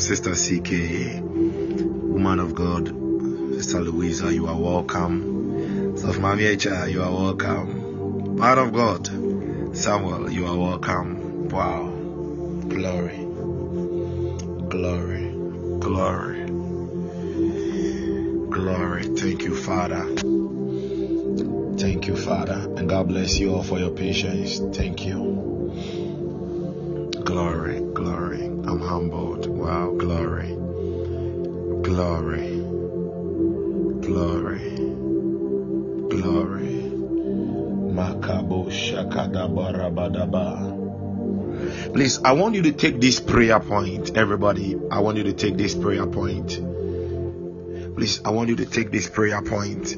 Sister CK, woman of God. Sister Louisa, you are welcome. Sof Mamiecha, you are welcome. Man of God, Samuel, you are welcome. Wow. Glory. Glory. Glory. Glory. Thank you, Father. Thank you, Father. And God bless you all for your patience. Thank you. I want you to take this prayer point. Everybody, I want you to take this prayer point. Please, I want you to take this prayer point.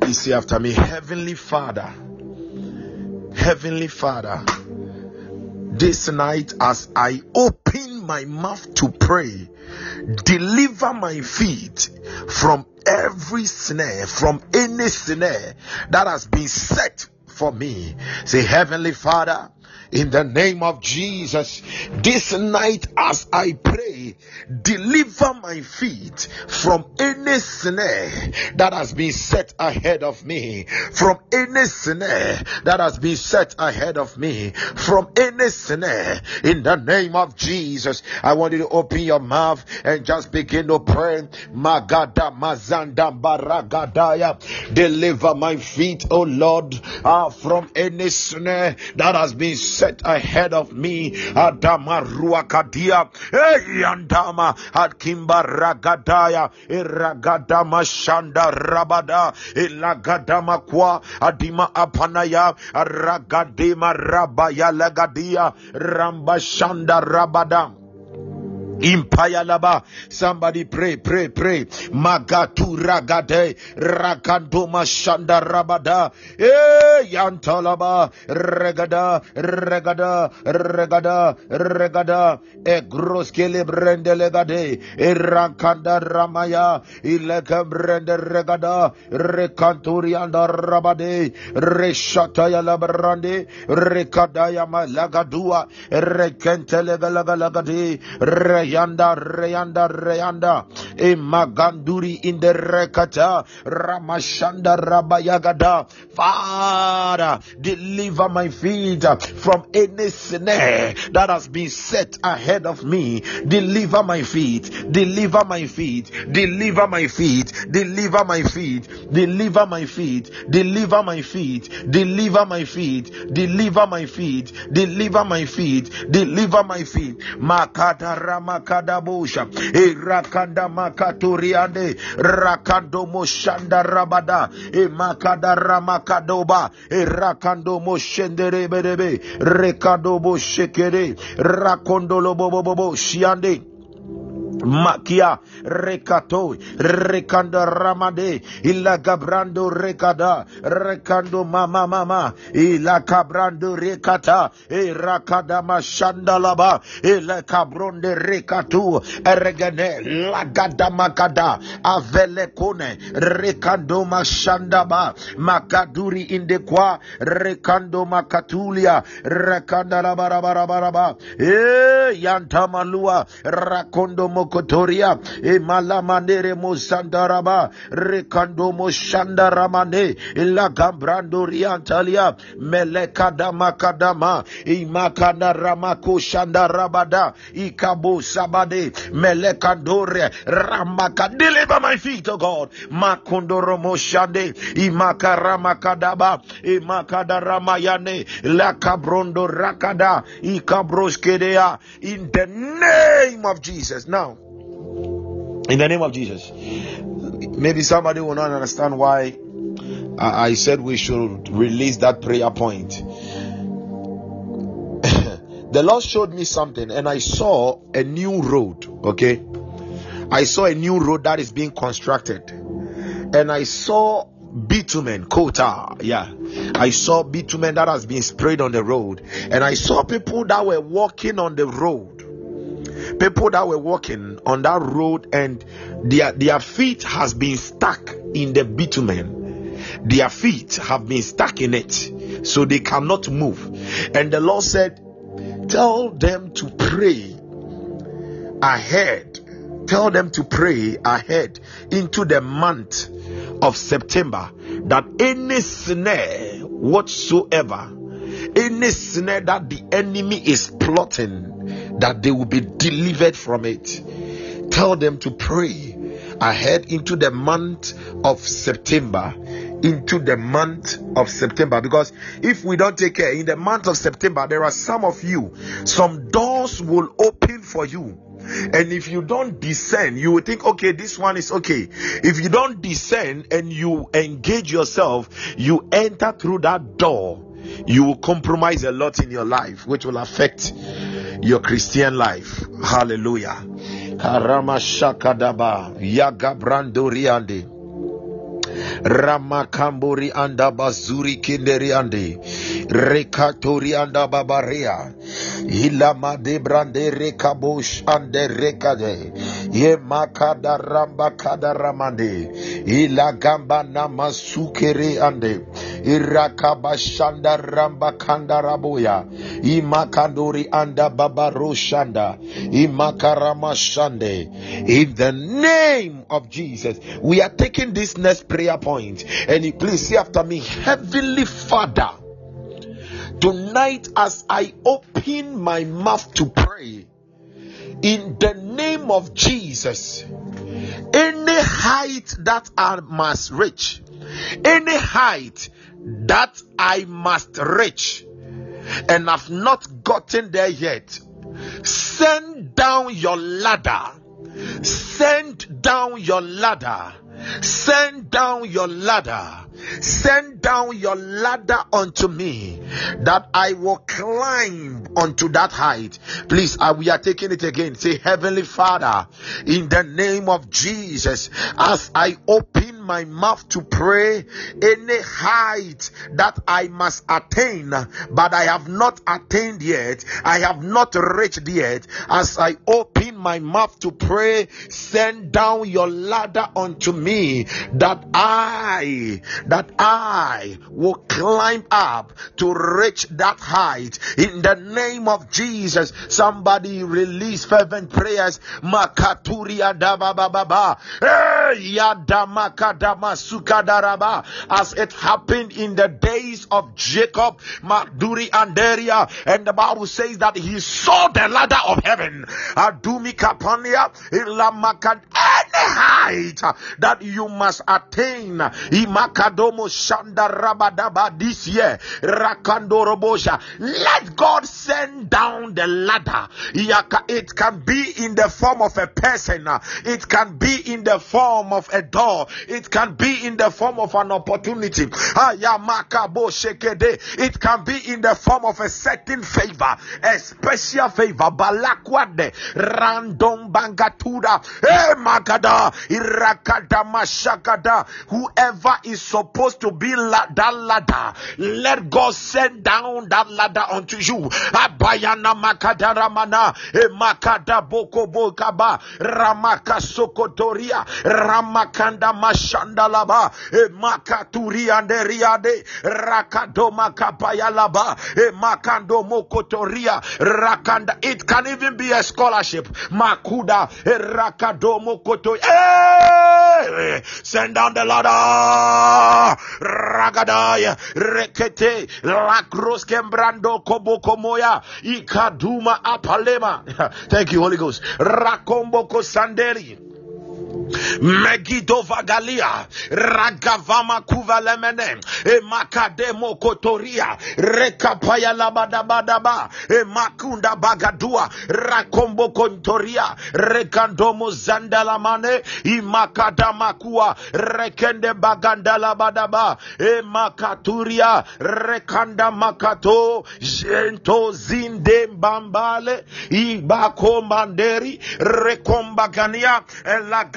Please say after me, Heavenly Father, Heavenly Father, this night as I open my mouth to pray, deliver my feet from every snare, from any snare that has been set for me. Say, Heavenly Father, in the name of Jesus. This night, as I pray, deliver my feet from any snare that has been set ahead of me, from any snare that has been set ahead of me, from any snare. In the name of Jesus, I want you to open your mouth and just begin to pray. Magada Mazanda Baragadaya, deliver my feet, O Lord, uh, from any snare that has been set ahead of me. Adama Ruakadia, Eyandama, Adkimba Ragadaya, Iragadama Shanda Rabada, Ilagadama Kwa, Adima Apanaya, Ragadima Rabaya Lagadia, Ramba Shanda Rabada. Impayalaba. Somebody pray, pray, pray. Magatu ragade. Rakandoma shanda rabada. Eh, yantalaba. Regada, regada, regada, regada. Egros kele brende legade. Irakanda ramaya. Ileka brende regada. Rekanturianda rabade. Reshataya labrande. Rekadaya malagadua. Rekentelegalagade. Re reyanda reyanda reyanda e maganduri in the rekata ramashanda rabayagada father deliver my feet from any snare that has been set ahead of me deliver my feet deliver my feet deliver my feet deliver my feet deliver my feet deliver my feet deliver my feet deliver my feet deliver my feet deliver my feet makata rama makadabusha irakanda makaturiande rakando moshanda rabada e makada ramakadoba e rakando moshenderebedebe rekado boshekere rakondolo bobobobo shiande Makia rekato rekanda ramade illa gabrando rekada rekando mama mama illa cabrando rekata e rakada mashanda laba illa cabronde rekatu eregane lagada makada avele kone rekando mashanda ba makaduri indekwa rekando makatulia rekanda la barabara baraba e yantamalua rakondo mo mokotoria e gambrando riantalia ramako ikabo sabade melekandore ramaka deliver my feet oh God. Makondoro moshande imakaramakadaba imakadaramayane la cabrondo rakada ikabroshkedea in the name of Jesus. Now in the name of Jesus. Maybe somebody will not understand why I said we should release that prayer point. the Lord showed me something and I saw a new road. Okay. I saw a new road that is being constructed. And I saw bitumen, quota. Yeah. I saw bitumen that has been sprayed on the road. And I saw people that were walking on the road people that were walking on that road and their their feet has been stuck in the bitumen. Their feet have been stuck in it so they cannot move. And the lord said tell them to pray ahead. Tell them to pray ahead into the month of september that any snare whatsoever any snare that the enemy is plotting that they will be delivered from it. Tell them to pray ahead into the month of september into the month of september. Because if we don't take care in the month of september there are some of you some doors will open for you. And if you don't discern, you will think, okay, this one is okay. If you don't discern and you engage yourself, you enter through that door you will compromise a lot in your life, which will affect your Christian life. Hallelujah. Karama Shakadaba Yaga Brandoriande. Ramakambori anda bazuri kinderi ande rekatori anda babarea ilama de brande rekabosh ande rekade ye makada ramba kada ramande ila gamba namasukere ande irakabashanda ramba kanda raboya imakandori anda babaroshanda imakaramashande. In the name of Jesus we are taking this next prayer point. And please see after me heavenly father tonight as I open my mouth to pray in the name of Jesus any height that I must reach any height that I must reach and have not gotten there yet, send down your ladder. Send down your ladder. Send down your ladder. Send down your ladder unto me that I will climb unto that height. Please, uh, we are taking it again. Say, Heavenly Father, in the name of Jesus, as I open my mouth to pray, any height that I must attain, but I have not attained yet, I have not reached yet, as I open my mouth to pray, send down your ladder unto me that I, that I will climb up to reach that height in the name of Jesus. Somebody release fervent prayers. Makaturia. As it happened in the days of Jacob, Maduri and and the Bible says that he saw the ladder of heaven. Adumi Kapania, Ilamakan, any height that you must attain. Imakadomo Shanda Rabadaba this year. Rakandorobosha. Let God send down the ladder. It can be in the form of a person, it can be in the form of a door, it can be in the form of an opportunity. It can be in the form of a certain favor, a special favor. Balakwade, random bangatura, eh magada, irakada mashakada. Whoever is supposed to be la- that ladder, let God send down that ladder unto you. Abayana makadaramana, e makada boko bokaba, ramaka sokotoria, ramakanda mashandalaba, e makaturi anderiade, rakadoma kapayalaba, e makando mokotoria, rakanda. It can even be a scholarship. Makuda, rakadomo koto. Send down the ladder. Ragadaya, rekete, lakros kembrando ikaduma apalema. Thank you, Holy Ghost. Rakombo kosanderi. Megido vagalia ragavama kuvalemene e makademo kotoria rekapaya labadabadaba e makunda bagadua rakombo kontoria rekandomo zandalamane imakadamakua rekende bagandalabadaba e makaturia rekanda makato jento zinde Rembambale, Ibakombanderi, Rekombagania,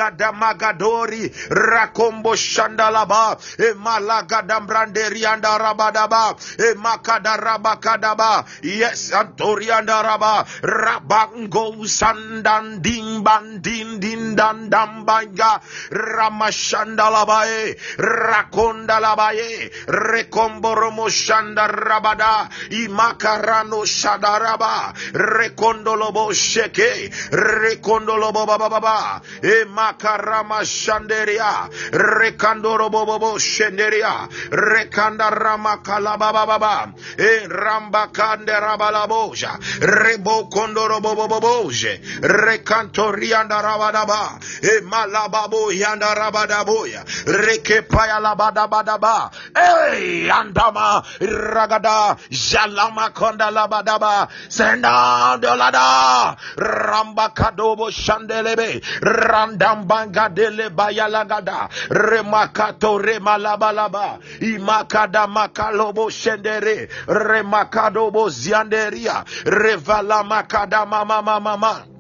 Elagadamagadori, Rakombo Shandalaba, Emalagadambranderi and Arabadaba, Emakadarabakadaba, yes, Antoriandaraba, Rabango Sandanding Bandin Dindan Dambanga, Ramashandalabae, Rakondalabae, Rekomboromo Shandarabada, Imakarano Shadaraba, Rekondolobo Sheke, Rekondolobo Baba, Emakarama Shanderia, Rekandorobo Bobo Shenderia, Rekanda Rama Kalababa, E Ramba Kande Rabalaboja, Rebo Kondorobo Boboje, Rekantorianda Rabadaba, E Malababo Yanda Rabadaboya, Rekepaya Labadabadaba, Hey, Andama, Ragada, Jalama Konda Labadaba, Senda Dolada, Ramba Kadobo Shandelebe, Randambanga Dele Bayalagada, Remakato Remalabalaba, Imakada Makalobo Shendere, Remakadobo Zianderia, Revala Makada Mama Mama.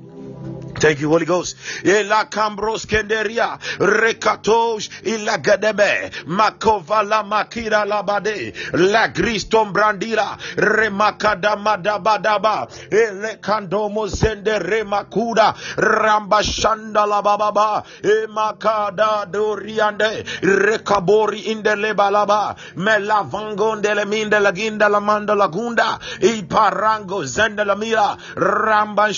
Thank you, Holy Ghost. Ela cambros kenderia recatosh ila gadebe makova la makira la bade la gristom brandira remakada madabadaba ele kandomo zende remakuda ramba shanda la bababa e makada doriande rekabori inde le balaba me la vangonde le minde la ginda la gunda i zende la mira ramba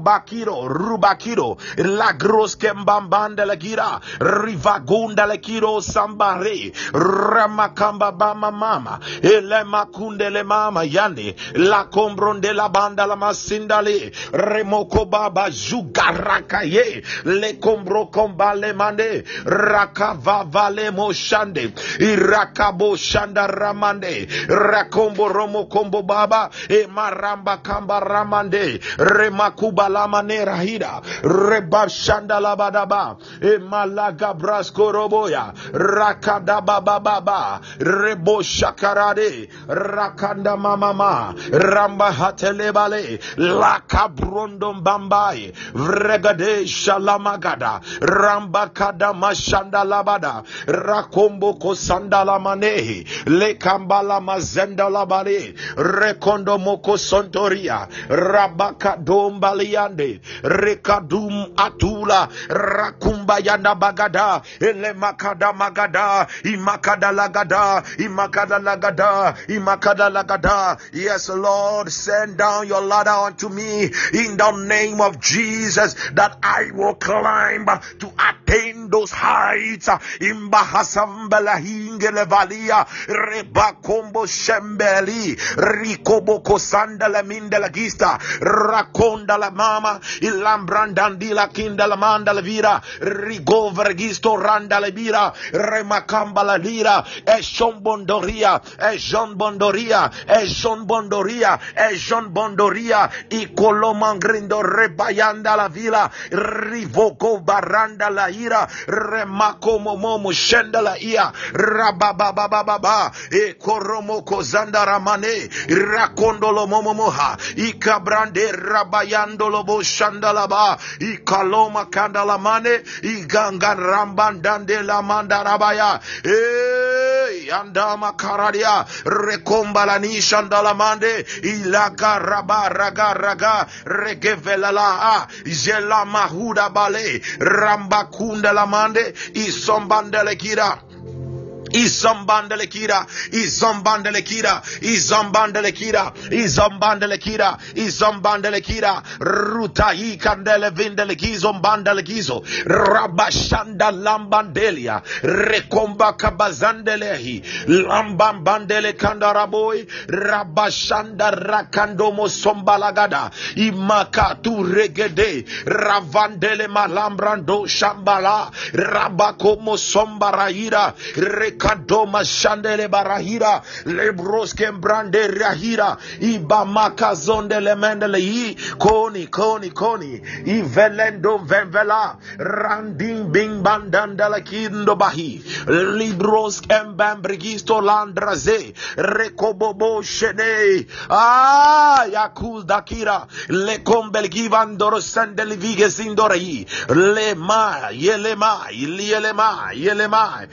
shanda la ba rubakiro rubakiro la gros kembambanda la gira rivagunda la kiro sambare ramakamba bama mama ele makunde le mama yande la combronde la banda la masindale remoko baba jugaraka ye le combro kombale mande rakava vale moshande irakabo shanda ramande rakombo romo kombo baba e maramba kamba ramande remakuba la manera hida reba shanda la badaba e malaga brasko roboya rakada baba baba rebo shakarade rakanda mama ramba hatelebale la kabrondo mbambaye vregade shalamagada ramba kada mashanda labada rakombo kosanda la manehi le kambala mazenda labale rekondo moko sontoria. Rabaka rekadum atula bagada magada imakada lagada imakada lagada imakada lagada. Yes lord send down your ladder unto me in the name of jesus that i will climb to attain those heights. In bahasambela hingele valia reba shembeli rikobo kosanda la mindela gista rakonda la mama ilambrandandila kindalamanda levira rigovergisto randa levira remakamba la lira e son bondoria e son bondoria e son bondoria e son bondoria i colomangrindo rebayanda la vila rivoco baranda la ira remakomomomo scenda la ia rabababababa e coromoko zanda ramane racondolo momomoha i cabrande rabayando bo shandalaba ikaloma kandalamane iganga rambandande la mandarabaya e andama karadia rekombalani shandalamande ilaga raba raga raga regevelala ah, Zela mahuda bale rambakunda lamande isombandele kira Izambandele kira, izambandele kira, izambandele kira, izambandele kira, izambandele kira, ruta i kandele vindele gizo mbandele gizo, rabashanda lambandelia, rekomba kabazandelehi, lambambandele kandaraboy, rabashanda rakandomo sombalagada, imakatu regede, ravandele malambrando shambala, rabakomo sombaraira, rek Rekadoma Shandele Barahira, Lebroske Brande Rahira, Ibamaka Zondele Mendele, I Koni, Koni, Koni, Ivelendo Venvela, Randing Bing Bandandala Kindo Bahi, Libros Embam Brigisto Landraze, Rekobobo Shene, Ah, Yakul Dakira, Le Combelgivandoro Sandeli Vigesindorei, Le Ma, Yelema, Yelema, Yelema,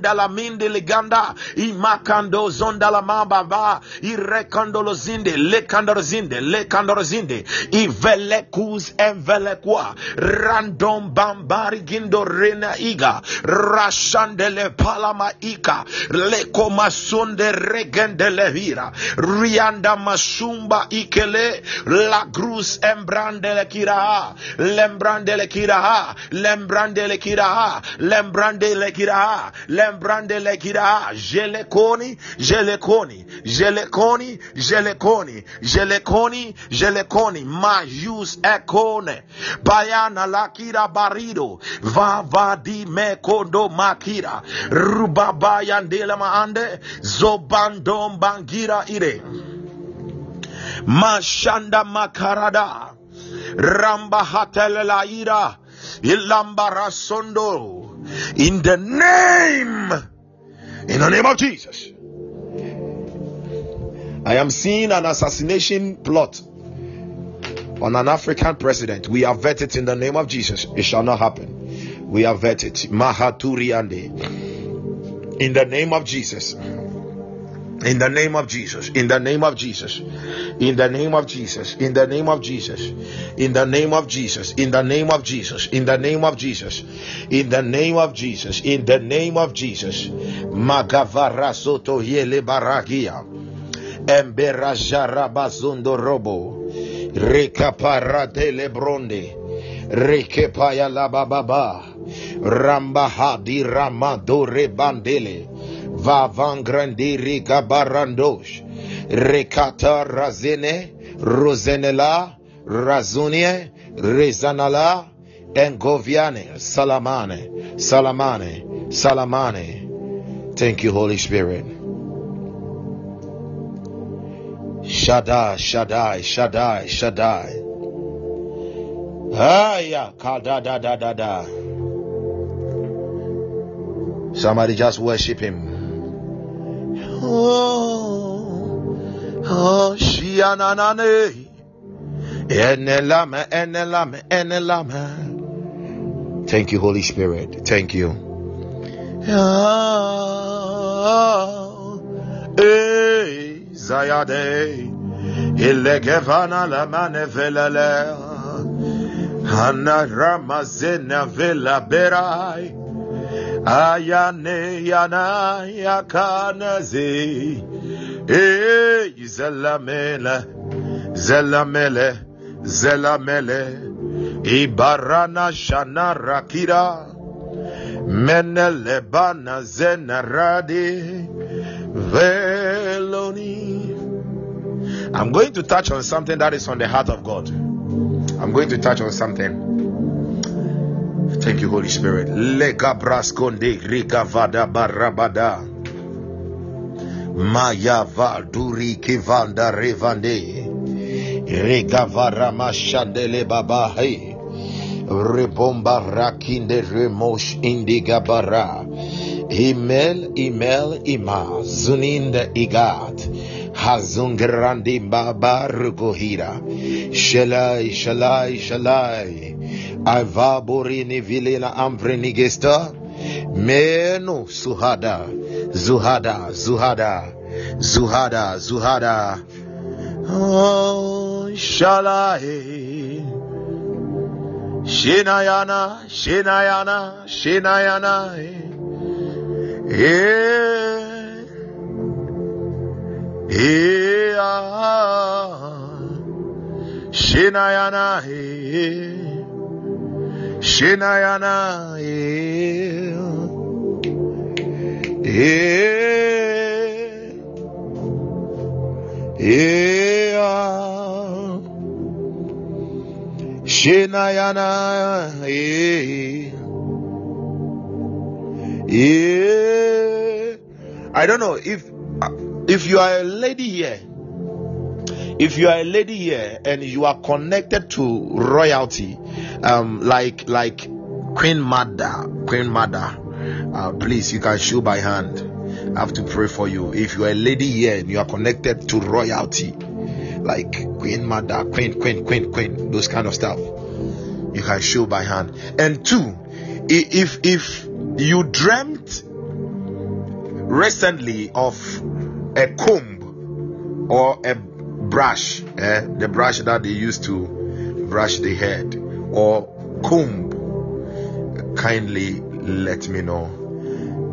Guazonda la Minde Leganda, Imakando Zonda la Mababa, Irekando Zinde, Le Candorozinde, Le Candorozinde, Ivelecus Envelecua, Random Bambari Gindo Rena Iga, Rashandele Palama Ika, Le Comasunde Regende Levira, Rianda Masumba Ikele, La Cruz Embrandele Kiraha, Lembrandele Kiraha, Lembrandele Kiraha, Lembrandele Kiraha, Lembrandele Kiraha, Jelekoni, Jelekoni, Jelekoni, Jelekoni, Jelekoni, Jelekoni, Majus Ekone, Bayana Lakira Barido, Vavadi Mekondo Makira, Rubabaya Ndela Maande, Zobandom Bangira Ire, Mashanda Makarada, Ramba Hatelelaira, Ilambarasondo, in the name, in the name of Jesus. I am seeing an assassination plot on an African president. We are vetted in the name of Jesus. It shall not happen. We are vetted. Mahaturiande. In the name of Jesus. In the name of Jesus. In the name of Jesus. In the name of Jesus. In the name of Jesus. In the name of Jesus. In the name of Jesus. In the name of Jesus. In the name of Jesus. In the name of Jesus. Magavara soto yele baragia. Embera jarabazundo robo. Rekapara de lebronde. Rekepaya la bababa. Rambahadi ramado rebandele. Vavangrandiri gabarandosh. Rekata razene. Rosenela. Razunie. Rezanala. Engoviane. Salamane. Salamane. Salamane. Thank you, Holy Spirit. Shaddai, Shaddai, Shaddai, Shaddai. Aya, kada da da da da. Somebody just worship him. Oh, oh, shiananane. Enelame, enelame, enelame. Thank you, Holy Spirit. Thank you. Oh, eh, Zayade. Ilegevana la manevelele. Hana ramazena vela berai. Ayane yana yakanazi. Eh, zelamele. Zelamele. Zelamele. Ibarana shana rakira. Menele bana zenaradi. Veloni. I'm going to touch on something that is on the heart of God. I'm going to touch on something. Thank you, Holy Spirit. Lega braskonde rigavada barabada. Maya valduri kivanda revande. Regavara mashandele babahe. Rebomba rakinde remosh indigabara. Imel imel ima zuninda igat. Hazungrandi baba rugohira. Shalai shalai shalai. Avaborini vilena amvrenigesta. Menu suhada. Zuhada zuhada. Zuhada zuhada. Oh shalai. Shinayana, Shinayana, Shinayana. Yeah. Yeah. Shinayana. Shinayana. Yeah. Yeah. Shinayana. Yeah. Yeah. I don't know if if you are a lady here, if you are a lady here and you are connected to royalty, um, like like Queen Mother, Queen Mother, uh, please you can show by hand. I have to pray for you. If you are a lady here and you are connected to royalty, like Queen Mother, Queen, Queen, Queen, Queen, those kind of stuff, you can show by hand. And two, if if you dreamt recently of a comb or a brush, eh, the brush that they used to brush the head, or comb, kindly let me know.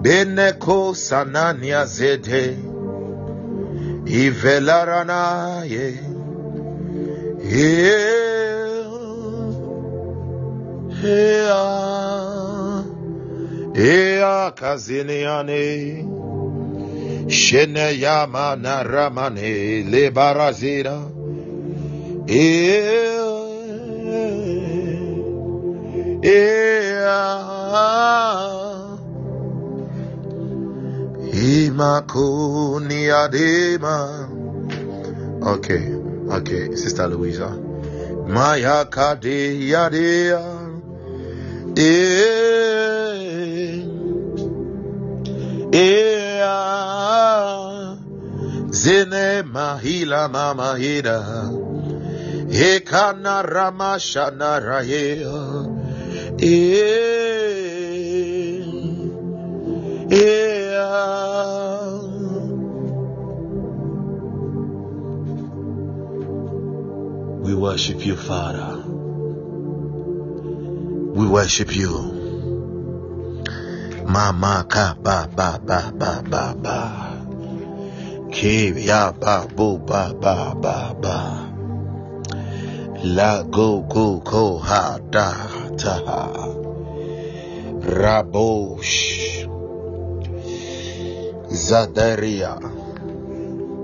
Beneko sanania zede ivelarana ye Ea Ea Shene yama naramane le barazira. Ea. Ea. Imakuni adema Okay, okay, Sister Louisa. Maya kade yadea Mahila mama hida Ekana We worship you, Father. We worship you. Mama ka ba ba ba ba ba ba. Ke ya ba bo ba ba ba ba. La go go go ha da ta ha. Rabosh. Zadaria.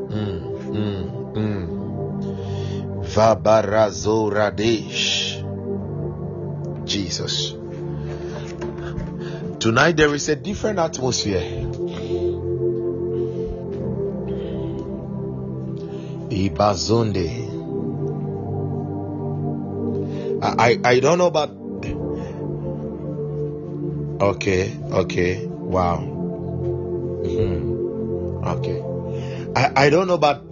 Mm, mm, mm. Vabarazoradesh. Jesus. Tonight there is a different atmosphere. Ibazonde. I, I I don't know about Okay, okay, wow. hmm Okay. I, I don't know about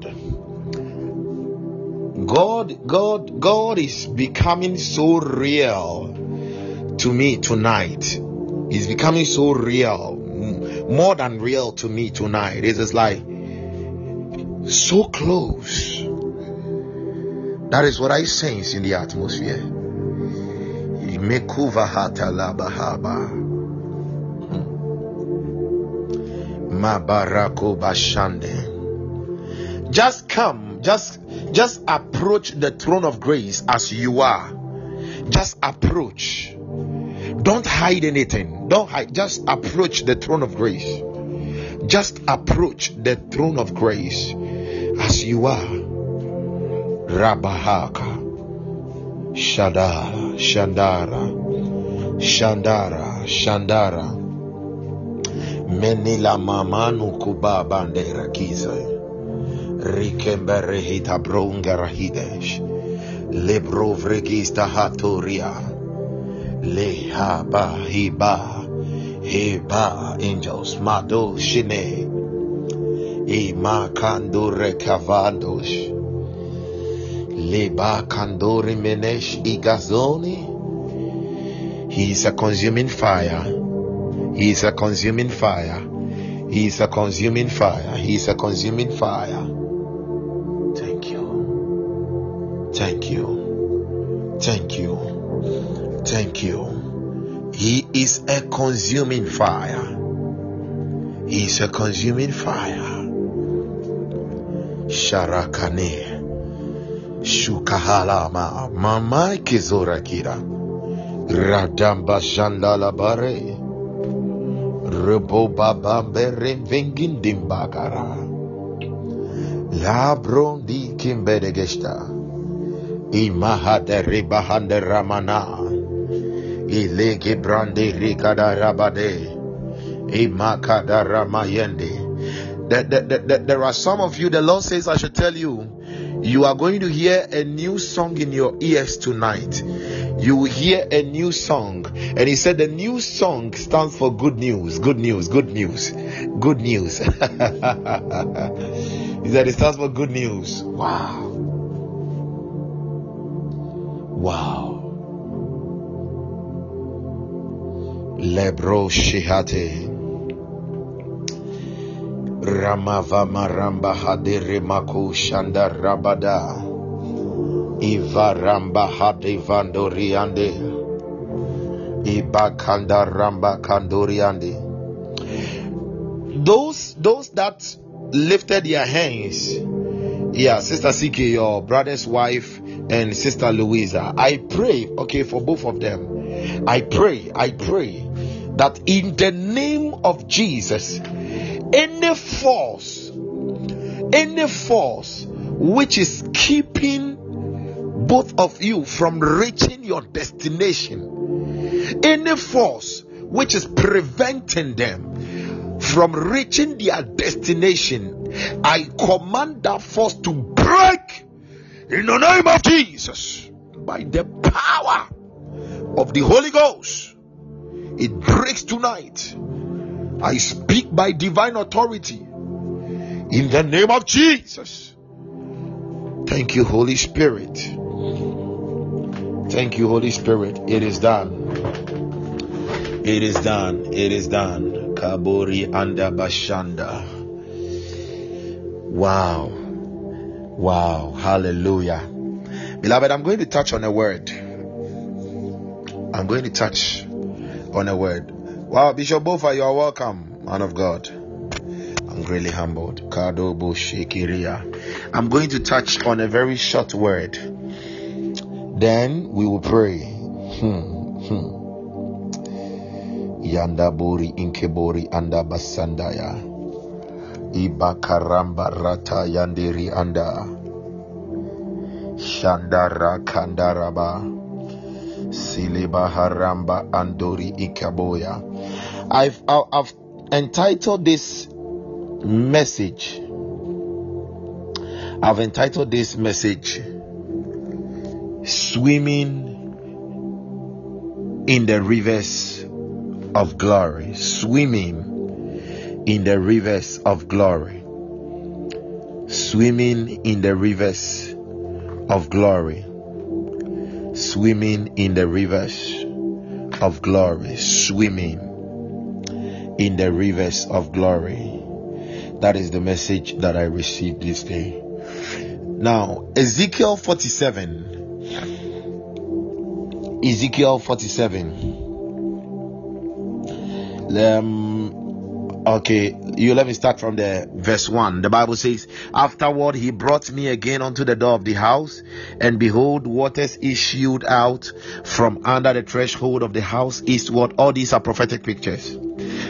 God God God is becoming so real to me tonight is becoming so real more than real to me tonight. It's just like so close. That is what i sense in the atmosphere. Just come just just approach the throne of grace as you are. Just approach don't hide anything. Don't hide. Just approach the throne of grace. Just approach the throne of grace as you are. Rabahaka. Shadara. Shandara. Shandara. Shandara. Menila mamanu kuba bandera kiza. Rikembere hita rahidesh. Lebro hatoria. Le ha ba he ba he ba angels mado shine e ma kandore cavandos le ba kandore menesh igazoni he is a consuming fire. He is a consuming fire. He is a consuming fire. He is a consuming fire. Thank you. Thank you. Thank you Thank you. He is a consuming fire. He is a consuming fire. Sharakane. Shukahalama. Mama kizorakira. Radamba shandala bare. Rebo babambere vengindimbagara. Labron di kimbedegesta. Imahade ribahande ramana. Ilege brande rikada rabade. Imakada ramayende. That, that, that there are some of you, the Lord says, I should tell you, you are going to hear a new song in your ears tonight. You will hear a new song. And He said, The new song stands for good news, good news, good news, good news. he said, It stands for good news. Wow. Wow. Lebro Shihate. Ramava Maramba Hadere Mako Shanda Rabada Iva Ramba Hade Vandoriande. Iba Kanda Ramba Kandoriande Those those that lifted their hands. Yeah sister CK your brother's wife and sister Louisa. I pray okay for both of them. I pray I pray that in the name of Jesus any force, any force which is keeping both of you from reaching your destination, any force which is preventing them from reaching their destination, I command that force to break in the name of Jesus by the power of the Holy Ghost. It breaks tonight I speak by divine authority in the name of Jesus. Thank you, Holy Spirit. Thank you, Holy Spirit. It is done. It is done. It is done. Kabori anda bashanda. Wow. Wow. Hallelujah. Beloved, I'm going to touch on a word. I'm going to touch on a word. Wow, Bishop Bofa, you are welcome, man of God. I'm really humbled. I'm going to touch on a very short word. Then we will pray. Hmm, hmm. Yanda bori inkebori anda basandaya. Iba karamba rata yandiri anda. Shandara kandaraba. Siliba haramba andori ikaboya. I've I've entitled this message. I've entitled this message Swimming in the Rivers of Glory. Swimming in the rivers of glory. Swimming in the rivers of glory. Swimming in the rivers of glory. Swimming in the rivers of glory. That is the message that I received this day. Now, Ezekiel 47. Ezekiel 47. Um, okay, you let me start from the verse 1. The Bible says, Afterward he brought me again unto the door of the house, and behold, waters issued out from under the threshold of the house eastward. All these are prophetic pictures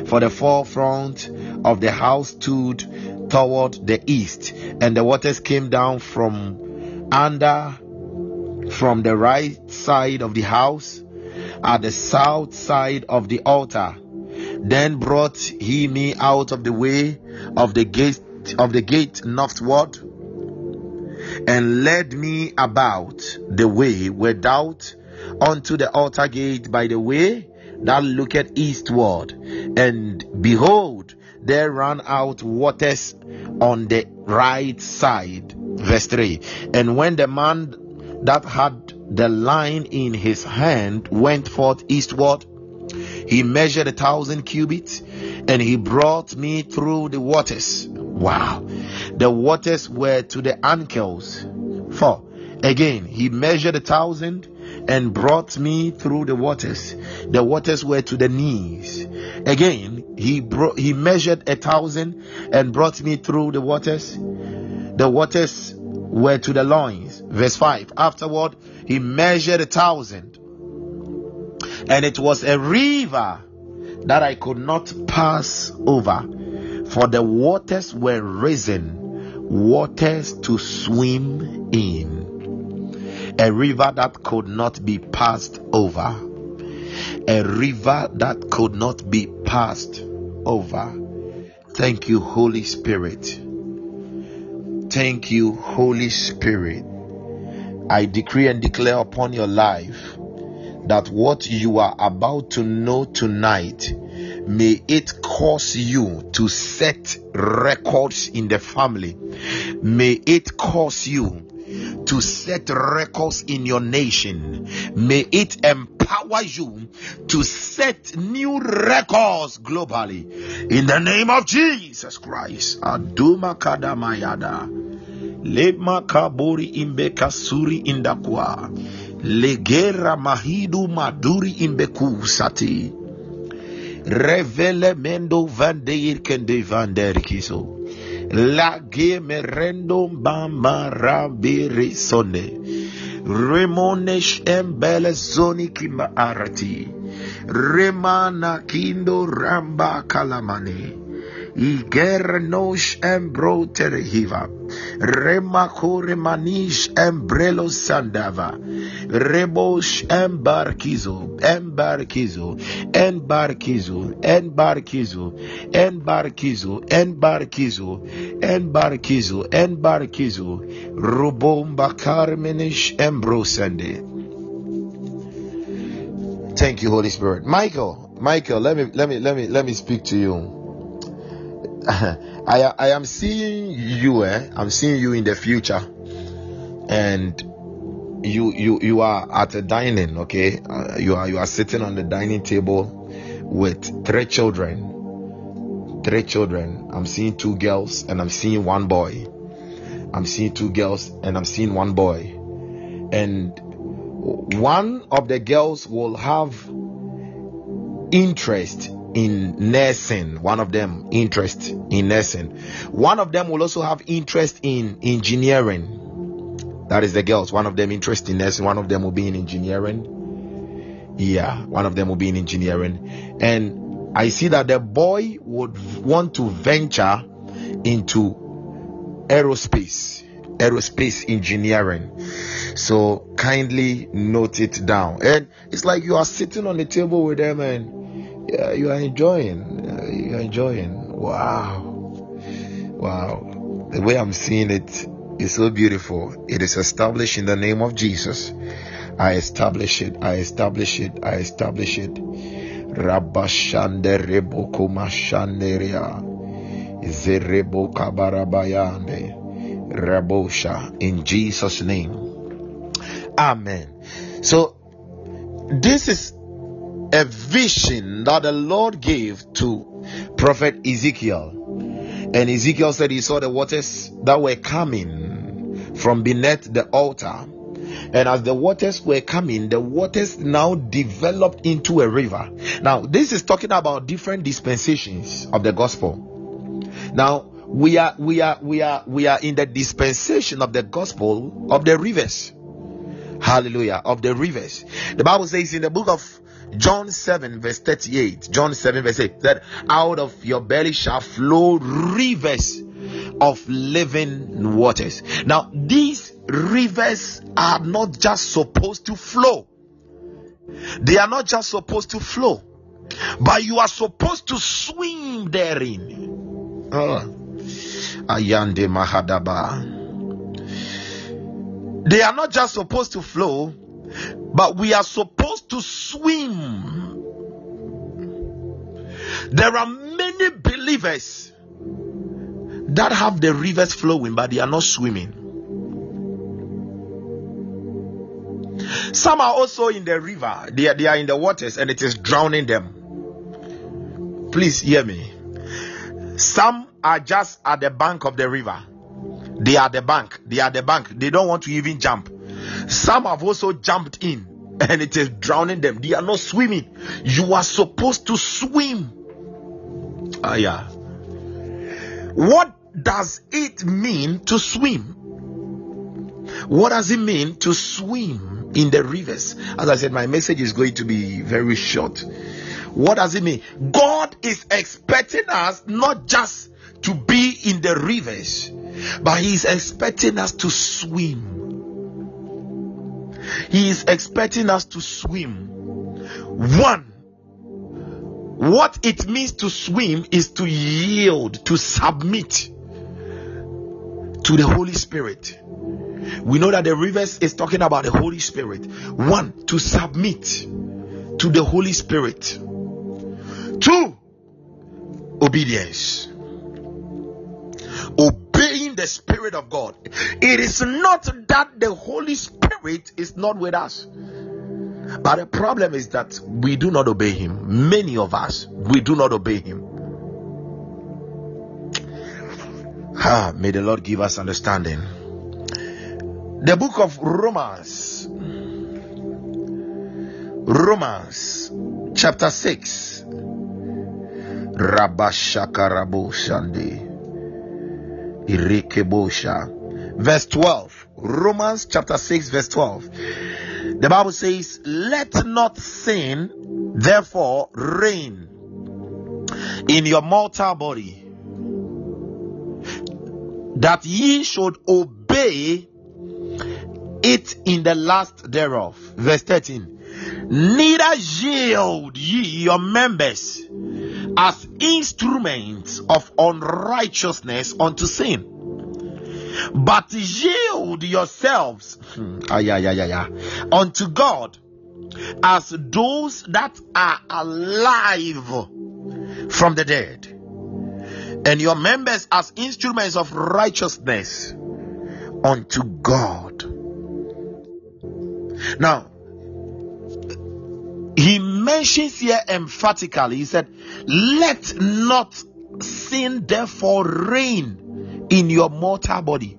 for the forefront of the house stood toward the east, and the waters came down from under from the right side of the house at the south side of the altar. Then brought he me out of the way of the gate of the gate northward and led me about the way without unto the altar gate by the way that looketh eastward, and behold, there ran out waters on the right side. Verse 3 And when the man that had the line in his hand went forth eastward, he measured a thousand cubits and he brought me through the waters. Wow, the waters were to the ankles. For again, he measured a thousand and brought me through the waters. The waters were to the knees. Again, he brought, he measured a thousand and brought me through the waters. The waters were to the loins. Verse 5. Afterward, he measured a thousand. And it was a river that I could not pass over, for the waters were risen, waters to swim in a river that could not be passed over. A river that could not be passed over. Thank you, Holy Spirit. Thank you, Holy Spirit. I decree and declare upon your life that what you are about to know tonight may it cause you to set records in the family. May it cause you to set records in your nation. May it empower you to set new records globally. In the name of Jesus Christ. Aduma kadamayada. Lema kaburi imbe suri indakwa. Legera mahidu maduri imbeku sati. Revele mendo vandeir kende vanderkiso. La gemerendo bamba rabiri sonde. Remonesh embele zoni kimba arati. Remana kindo ramba kalamane. Igernosh embro terehiva. Remakore manish embrelo sandava. Rebosh embarkizo. Embarkizo. Embarkizo. Embarkizo. Embarkizo. Embarkizo. Embarkizo. Embarkizo. Rubomba carmenish embrosende. Thank you, Holy Spirit. Michael, Michael, let me let me let me let me speak to you. I I am seeing you. Eh? I'm seeing you in the future, and you you you are at a dining. Okay, uh, you are you are sitting on the dining table with three children. Three children. I'm seeing two girls and I'm seeing one boy. I'm seeing two girls and I'm seeing one boy, and one of the girls will have interest in nursing. One of them interest in nursing. One of them will also have interest in engineering. That is the girls. One of them interest in nursing. One of them will be in engineering. Yeah one of them will be in engineering. And i see that the boy would want to venture into aerospace aerospace engineering. So kindly note it down. And it's like you are sitting on the table with them and yeah, you are enjoying. You are enjoying. Wow. Wow. The way I'm seeing it is so beautiful. It is established in the name of Jesus. I establish it. I establish it. I establish it. In Jesus' name. Amen. So, this is a vision that the Lord gave to prophet Ezekiel. And Ezekiel said he saw the waters that were coming from beneath the altar. And as the waters were coming, the waters now developed into a river. Now, this is talking about different dispensations of the gospel. Now, we are we are we are we are in the dispensation of the gospel of the rivers. Hallelujah. Of the rivers. The Bible says in the book of John 7, verse 38. John 7, verse 8. That out of your belly shall flow rivers of living waters. Now, these rivers are not just supposed to flow, they are not just supposed to flow, but you are supposed to swim therein. Ah, ayande Mahadaba. They are not just supposed to flow, but we are supposed to swim. There are many believers that have the rivers flowing, but they are not swimming. Some are also in the river, they are, they are in the waters, and it is drowning them. Please hear me. Some are just at the bank of the river. They are the bank. They are the bank. They don't want to even jump. Some have also jumped in and it is drowning them. They are not swimming. You are supposed to swim. Ah, yeah. What does it mean to swim? What does it mean to swim in the rivers? As I said, my message is going to be very short. What does it mean? God is expecting us not just to be in the rivers, but He is expecting us to swim. He is expecting us to swim. One, what it means to swim is to yield, to submit to the Holy Spirit. We know that the rivers is talking about the Holy Spirit. One, to submit to the Holy Spirit. Two, obedience. Obeying the Spirit of God. It is not that the Holy Spirit is not with us. But the problem is that we do not obey Him. Many of us, we do not obey Him. Ah, may the Lord give us understanding. The book of Romans, Romans chapter 6, Rabashakarabo Shande, Irikebosha, verse 12. Romans chapter 6, verse 12. The Bible says, Let not sin therefore reign in your mortal body, that ye should obey it in the last thereof. Verse 13. Neither yield ye your members as instruments of unrighteousness unto sin but yield yourselves hmm, unto God as those that are alive from the dead, and your members as instruments of righteousness unto God. Now, he mentions here emphatically, he said, Let not sin therefore reign in your mortal body.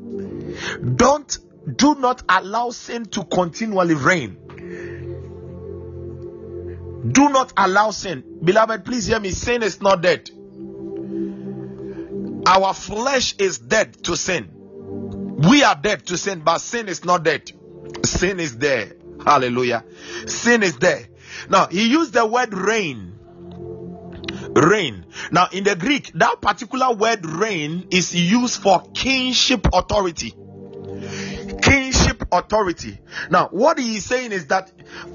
Don't do not allow sin to continually reign. Do not allow sin. Beloved, please hear me. Sin is not dead. Our flesh is dead to sin. We are dead to sin, but sin is not dead. Sin is there. Hallelujah. Sin is there. Now, he used the word reign. Reign. Now, in the Greek, that particular word reign is used for kingship authority. Kingship authority. Now, what he is saying is that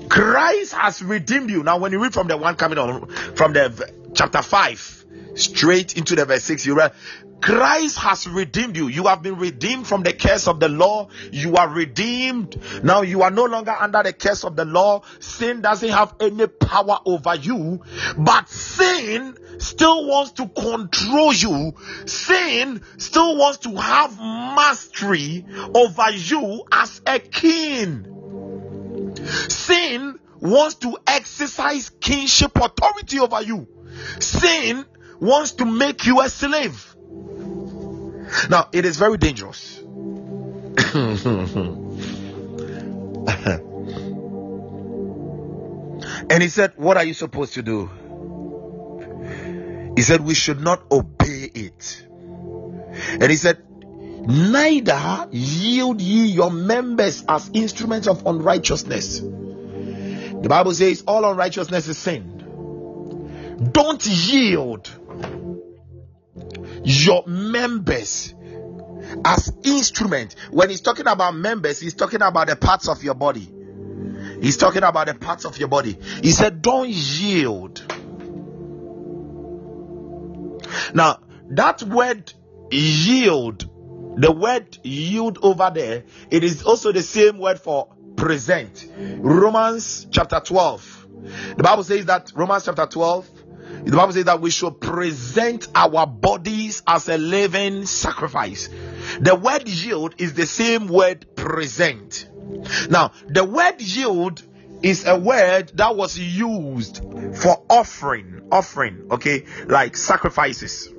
Christ has redeemed you. Now, when you read from the one coming on from the chapter 5 straight into the verse 6, you read, Christ has redeemed you. You have been redeemed from the curse of the law. You are redeemed. Now you are no longer under the curse of the law. Sin doesn't have any power over you, but sin still wants to control you. Sin still wants to have mastery over you as a king. Sin wants to exercise kingship authority over you. Sin wants to make you a slave. Now, it is very dangerous. and he said, What are you supposed to do? He said, We should not obey it. And he said, Neither yield ye your members as instruments of unrighteousness. The Bible says, All unrighteousness is sin. Don't yield your members as instrument. When he's talking about members he's talking about the parts of your body. He's talking about the parts of your body. He said don't yield. Now that word yield the word yield over there it is also the same word for present. Romans chapter 12 the bible says that romans chapter 12 the Bible says that we should present our bodies as a living sacrifice. The word yield is the same word present. Now, the word yield is a word that was used for offering, offering, okay, like sacrifices.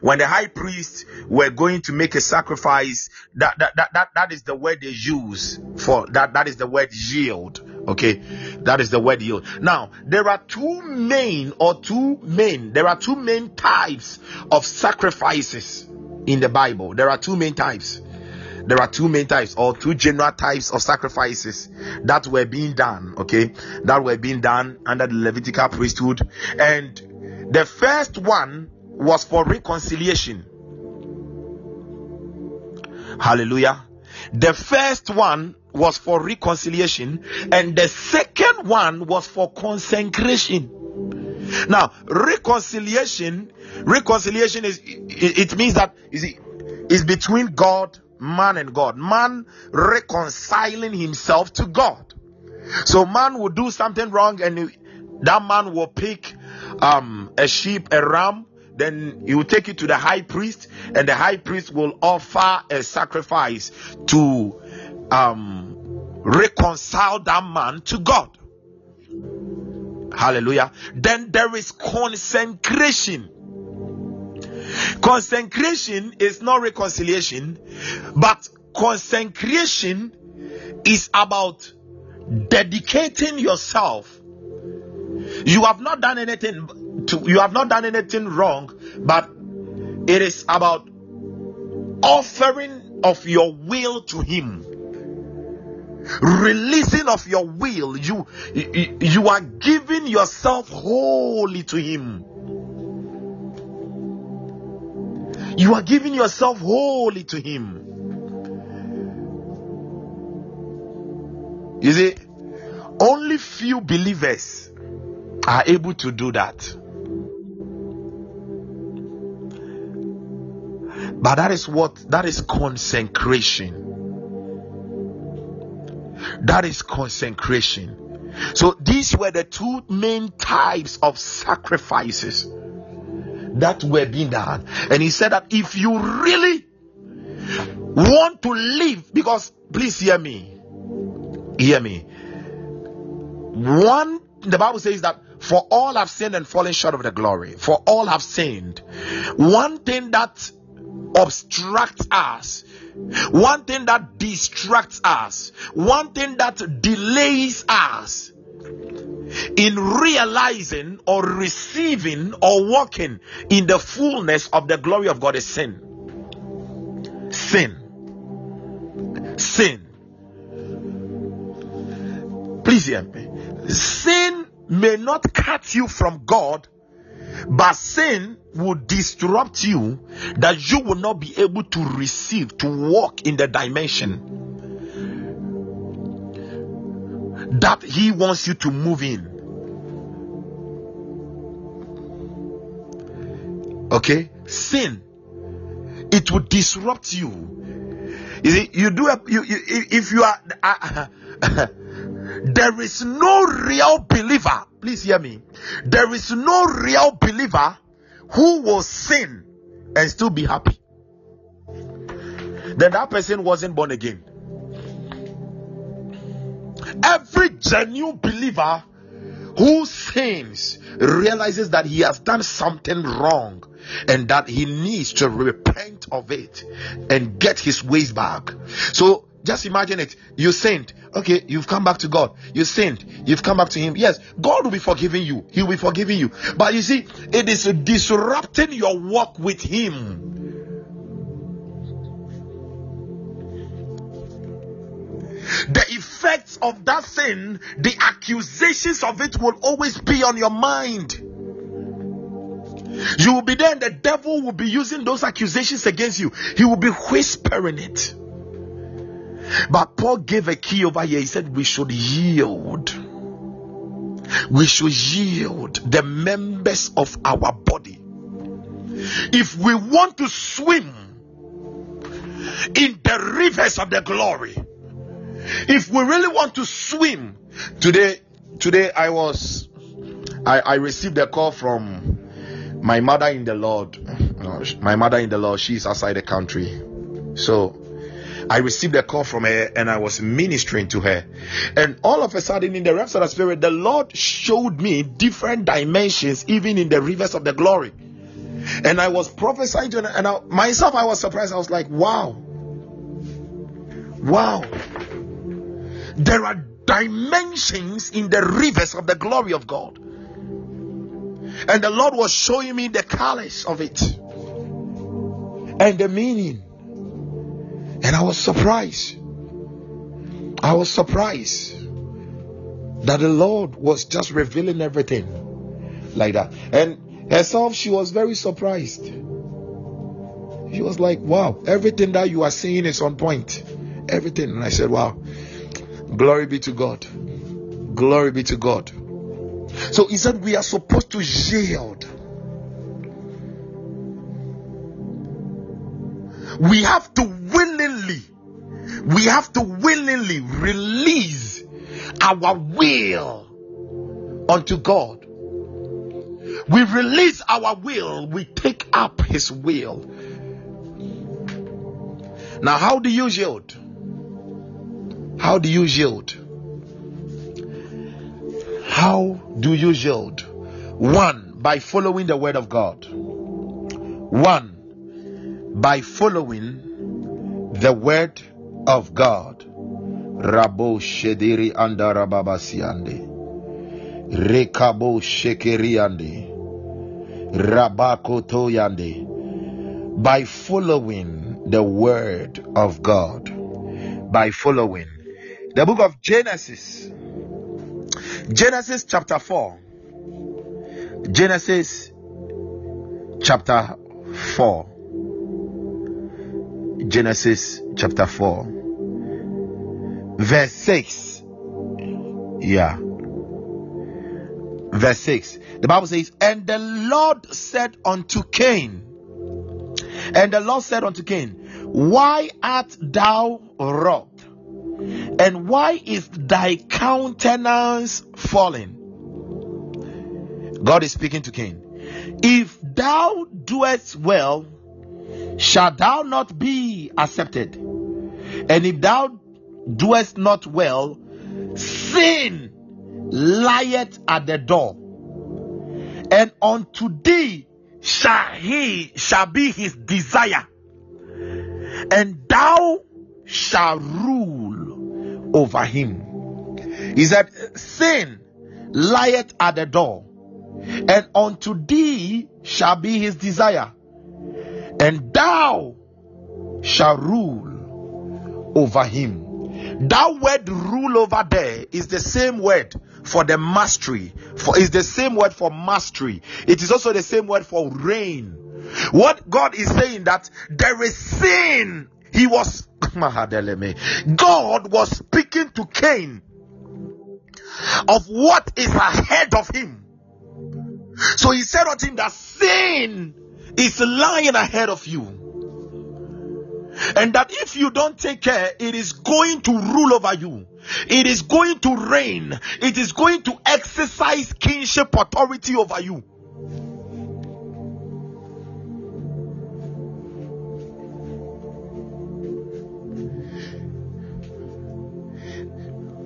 When the high priest were going to make a sacrifice, that that, that, that, that is the word they use for that, that is the word yield. Okay, that is the word yield. Now, there are two main or two main, there are two main types of sacrifices in the Bible. There are two main types. There are two main types or two general types of sacrifices that were being done, okay, that were being done under the Levitical priesthood. And the first one was for reconciliation. Hallelujah. The first one was for reconciliation, and the second one was for consecration. Now, reconciliation, reconciliation is it, means that is is between God, man, and God. Man reconciling himself to God. So man will do something wrong, and that man will pick um, a sheep, a ram, then he will take it to the high priest, and the high priest will offer a sacrifice to um, reconcile that man to God. Hallelujah. Then there is consecration. Consecration is not reconciliation, but consecration is about dedicating yourself. You have not done anything to you have not done anything wrong, but it is about offering of your will to him. Releasing of your will. You you are giving yourself wholly to him. You are giving yourself wholly to him. You see only few believers are able to do that but that is what that is consecration that is consecration. So these were the two main types of sacrifices that were being done. And he said that if you really want to live, because please hear me, hear me. One, the Bible says that for all have sinned and fallen short of the glory. For all have sinned. One thing that obstructs us one thing that distracts us, one thing that delays us in realizing or receiving or walking in the fullness of the glory of God is sin. Sin. Sin. Please hear me. Sin may not cut you from God, but sin will disrupt you that you will not be able to receive, to walk in the dimension that He wants you to move in. Okay, sin it will disrupt you. You see, you do a, you, you if you are. Uh, there is no real believer. Please hear me. There is no real believer who will sin and still be happy, then that person wasn't born again. Every genuine believer who sins realizes that he has done something wrong and that he needs to repent of it and get his ways back. So just imagine it. You sinned. Okay, you've come back to God. You sinned. You've come back to Him. Yes, God will be forgiving you. He will be forgiving you. But you see, it is disrupting your walk with Him. The effects of that sin, the accusations of it will always be on your mind. You will be there, and the devil will be using those accusations against you. He will be whispering it. But Paul gave a key over here. He said we should yield. We should yield the members of our body. If we want to swim in the rivers of the glory, if we really want to swim, today, today I was, I, I received a call from my mother in the Lord. My mother in the Lord, she's outside the country. So I received a call from her and I was ministering to her. And all of a sudden, in the realms of the spirit, the Lord showed me different dimensions, even in the rivers of the glory. And I was prophesying to her, and I, myself, I was surprised. I was like, wow. Wow. There are dimensions in the rivers of the glory of God. And the Lord was showing me the colors of it and the meaning. And I was surprised. I was surprised that the Lord was just revealing everything like that. And herself, she was very surprised. She was like, Wow, everything that you are saying is on point. Everything. And I said, Wow, glory be to God. Glory be to God. So he said, We are supposed to yield. We have to we have to willingly release our will unto God. We release our will, we take up His will. Now, how do you yield? How do you yield? How do you yield? One, by following the word of God. One, by following the word of God. Rabo Shediri Andara Babasiande. Rekabo Shekeriande. Rabako Toyande. By following the word of God. By following the book of Genesis Genesis chapter 4. Genesis chapter 4. Genesis chapter 4. Verse 6. Yeah. Verse 6. The Bible says, And the Lord said unto Cain, and the Lord said unto Cain, Why art thou wroth? And why is thy countenance fallen? God is speaking to Cain. If thou doest well, shalt thou not be accepted? And if thou doest not well, sin lieth at the door, and unto thee shall he shall be his desire, and thou shalt rule over him. He said, Sin lieth at the door, and unto thee shall be his desire, and thou shalt rule over him. That word rule over there is the same word for the mastery. For is the same word for mastery. It is also the same word for reign. What God is saying that there is sin he was God was speaking to Cain of what is ahead of him. So he said unto him that sin is lying ahead of you. And that if you don't take care, it is going to rule over you. It is going to reign. It is going to exercise kingship authority over you.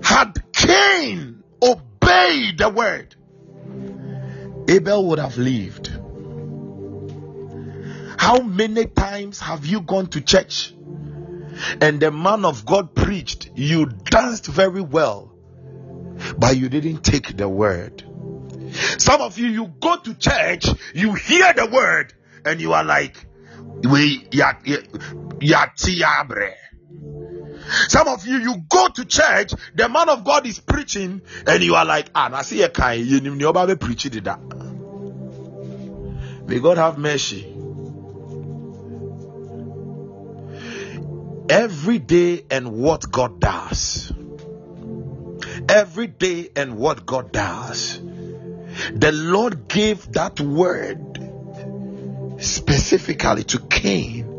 Had Cain obeyed the word, Abel would have lived. How many times have you gone to church and the man of God preached? You danced very well, but you didn't take the word. Some of you, you go to church, you hear the word, and you are like, we ya, ya, ya, some of you, you go to church, the man of God is preaching, and you are like, ah, I see a guy, you preaching that. May God have mercy. Every day and what God does. Every day and what God does. The Lord gave that word specifically to Cain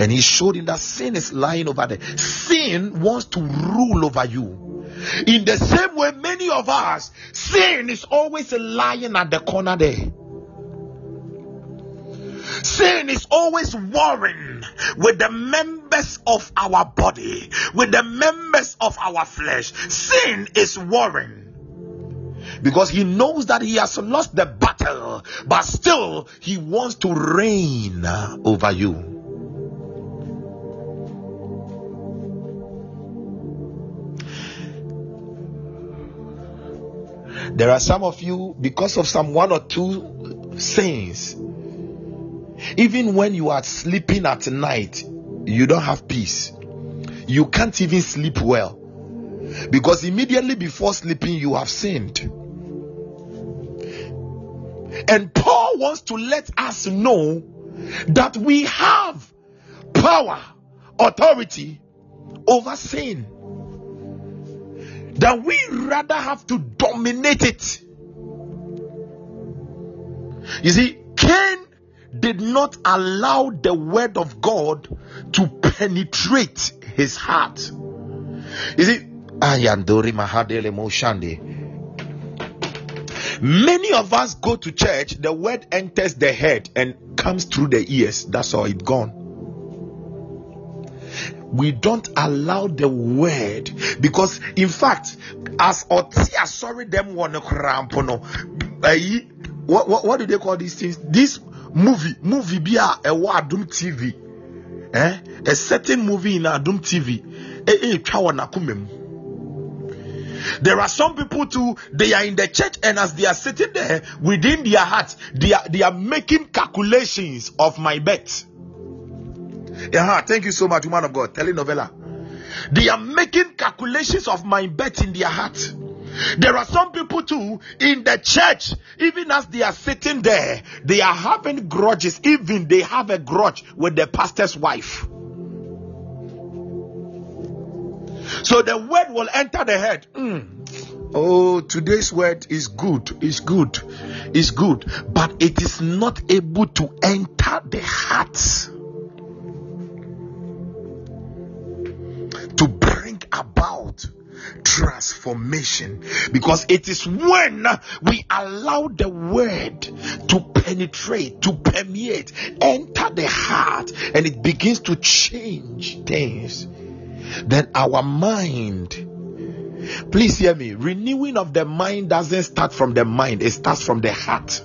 and he showed him that sin is lying over there. Sin wants to rule over you. In the same way, many of us, sin is always lying at the corner there. Sin is always warring with the members of our body, with the members of our flesh. Sin is warring because he knows that he has lost the battle, but still he wants to reign over you. There are some of you, because of some one or two sins, even when you are sleeping at night, you don't have peace. You can't even sleep well because immediately before sleeping, you have sinned. And Paul wants to let us know that we have power, authority over sin that we rather have to dominate it You see, Cain did not allow the word of God to penetrate his heart. Mahadele Moshande. Many of us go to church, the word enters the head and comes through the ears. That's all, it's gone. We don't allow the word because, in fact, as Otia sorry them one crampono, what, what what do they call these things? This movie, movie be a Adom TV, eh? A certain movie in Adom TV, eh? Eh? There are some people too, they are in the church, and as they are sitting there within their hearts, they are they are making calculations of my bet. Yeah, thank you so much, woman of God. Telenovela. They are making calculations of my bet in their heart. There are some people too in the church, even as they are sitting there, they are having grudges. Even they have a grudge with the pastor's wife. So the word will enter the head. Mm. Oh, today's word is good, is good, is good, but it is not able to enter the heart transformation. Because it is when we allow the word to penetrate, to permeate, enter the heart, and it begins to change things then our mind please hear me renewing of the mind doesn't start from the mind it starts from the heart.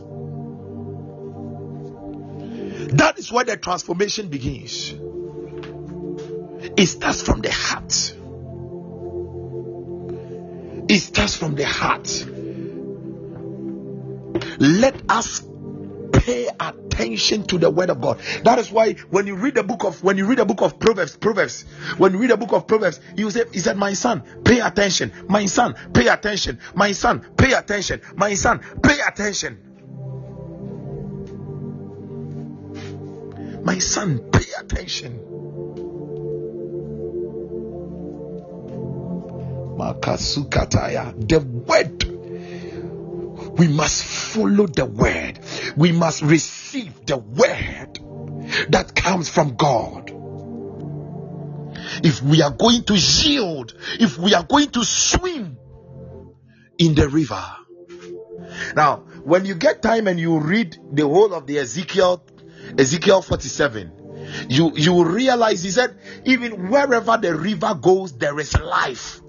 That is where the transformation begins. It starts from the heart it starts from the heart let us pay attention to the word of God. That is why when you read the book of when you read the book of Proverbs, Proverbs, when you read the book of Proverbs, you say he said, My son, pay attention, my son, pay attention, my son, pay attention, my son, pay attention. My son, pay attention. Makasukataya. The word we must follow the word. We must receive the word that comes from God. If we are going to yield, if we are going to swim in the river. Now, when you get time and you read the whole of the Ezekiel, Ezekiel 47, you you realize he said, even wherever the river goes, there is life.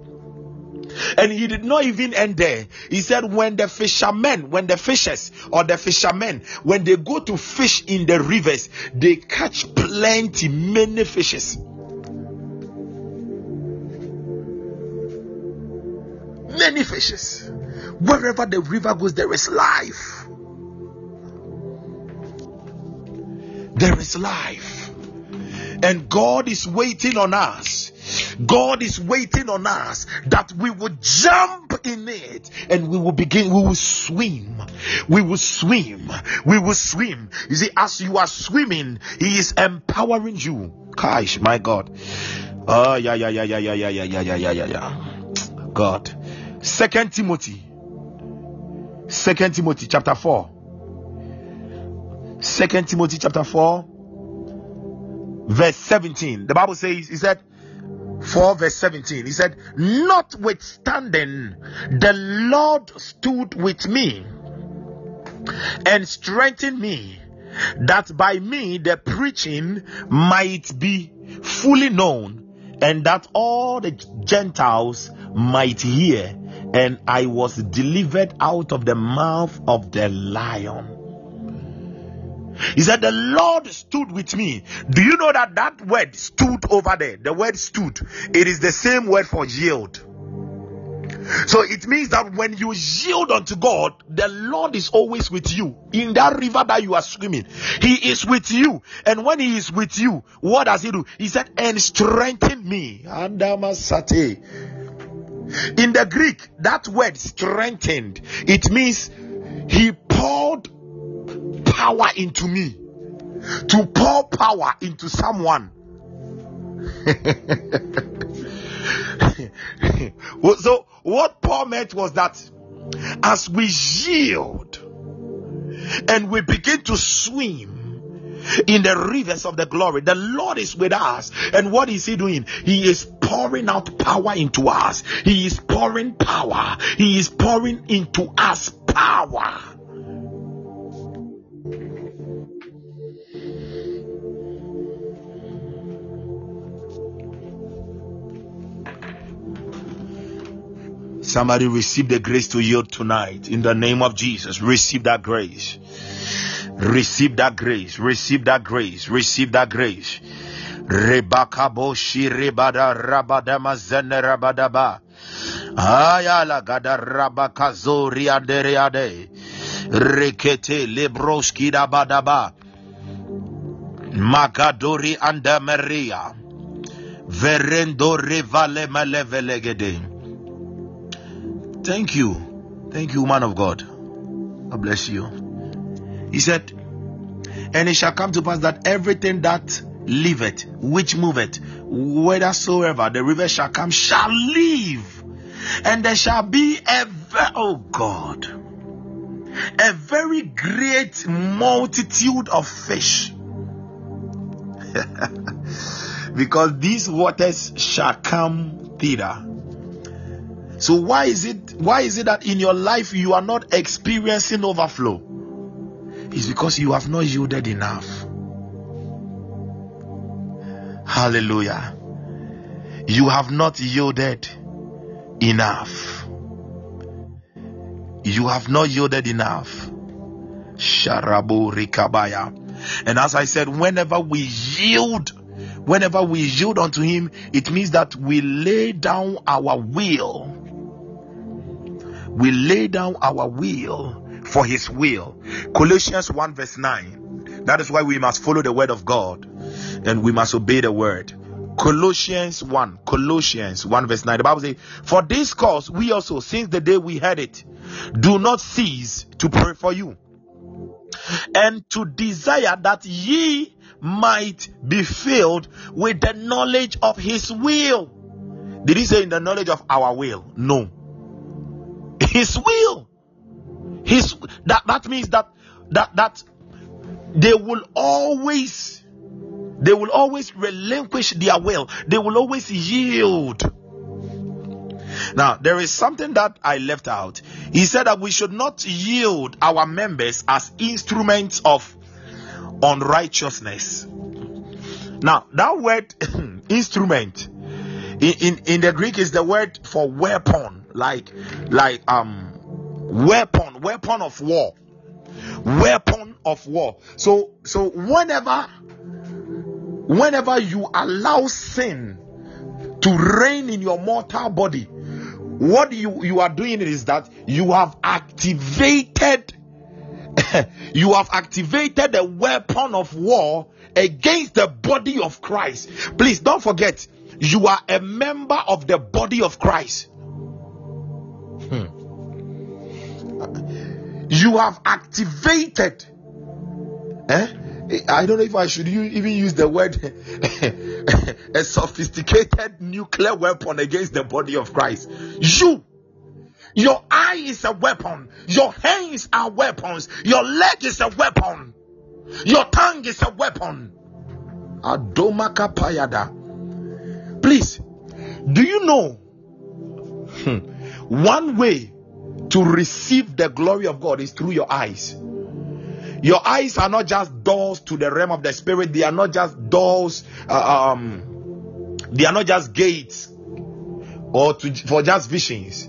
And he did not even end there. He said, when the fishermen, when the fishers or the fishermen, when they go to fish in the rivers, they catch plenty, many fishes. Many fishes. Wherever the river goes, there is life. There is life. And God is waiting on us God is waiting on us that we will jump in it and we will begin, we will swim. We will swim. We will swim. You see, as you are swimming, He is empowering you. Gosh, my God. Oh, yeah, yeah, yeah, yeah, yeah, yeah, yeah, yeah, yeah, yeah, yeah. God. Second Timothy. Second Timothy chapter 4. Second Timothy chapter 4 verse 17 the bible says he said 4 verse 17 he said notwithstanding the lord stood with me and strengthened me that by me the preaching might be fully known and that all the gentiles might hear. And i was delivered out of the mouth of the lion he said, The Lord stood with me. Do you know that that word stood over there? The word stood. It is the same word for yield. So it means that when you yield unto God, the Lord is always with you. In that river that you are swimming, He is with you. And when He is with you, what does He do? He said, and strengthen me. In the Greek, that word strengthened, it means He poured power into me to pour power into someone. so, what Paul meant was that as we yield, and we begin to swim in the rivers of the glory. The Lord is with us. And what is He doing? He is pouring out power into us. He is pouring power. He is pouring into us power. Somebody receive the grace to yield tonight in the name of Jesus. Receive that grace. Receive that grace. Receive that grace. Receive that grace. Rebaka boshi rebada rabada mazene rabadaba. Ayala gada rabaka zori adere ade. Rekete lebroski da badaba. Magadori anda Maria. Verendo revale malevelegede. Thank you. Thank you, man of God. God bless you. He said, And it shall come to pass that everything that liveth, which moveth, whithersoever the river shall come, shall live. And there shall be a, oh God, a very great multitude of fish. because these waters shall come thither. So why is it why is it that in your life you are not experiencing overflow? It's because you have not yielded enough. Hallelujah. You have not yielded enough. You have not yielded enough. Sharabu Rikabaya. And as I said, whenever we yield, whenever we yield unto Him, it means that we lay down our will. We lay down our will for his will. Colossians 1 verse 9. That is why we must follow the word of God and we must obey the word. Colossians 1, Colossians 1 verse 9. The Bible says, For this cause we also, since the day we heard it, do not cease to pray for you and to desire that ye might be filled with the knowledge of his will. Did he say in the knowledge of our will? No. His will. His that that means that that that they will always they will always relinquish their will. They will always yield. Now, there is something that I left out. He said that we should not yield our members as instruments of unrighteousness. Now, that word instrument in, in, in the Greek is the word for weapon, like like um weapon weapon of war. Weapon of war. So so whenever whenever you allow sin to reign in your mortal body what you you are doing is that you have activated you have activated the weapon of war against the body of Christ. Please don't forget you are a member of the body of Christ you have activated eh? I don't know if I should even use the word a sophisticated nuclear weapon against the body of Christ. You, your eye is a weapon, your hands are weapons, your leg is a weapon, your tongue is a weapon. Adomaka Payada. Please, do you know hmm, one way to receive the glory of God is through your eyes. Your eyes are not just doors to the realm of the spirit, they are not just doors, uh, um, they are not just gates or to, for just visions.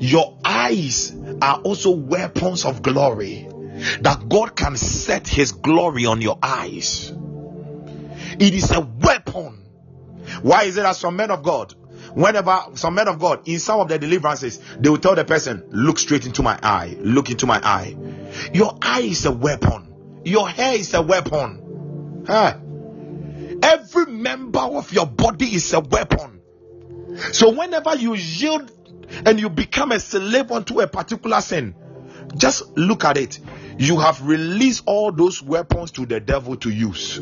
Your eyes are also weapons of glory that God can set His glory on your eyes. It is a weapon. Why is it that some men of God whenever some men of God in some of their deliverances, they will tell the person, Look straight into my eye, look into my eye. Your eye is a weapon, your hair is a weapon. Huh? Every member of your body is a weapon. So, whenever you yield and you become a slave unto a particular sin, just look at it. You have released all those weapons to the devil to use.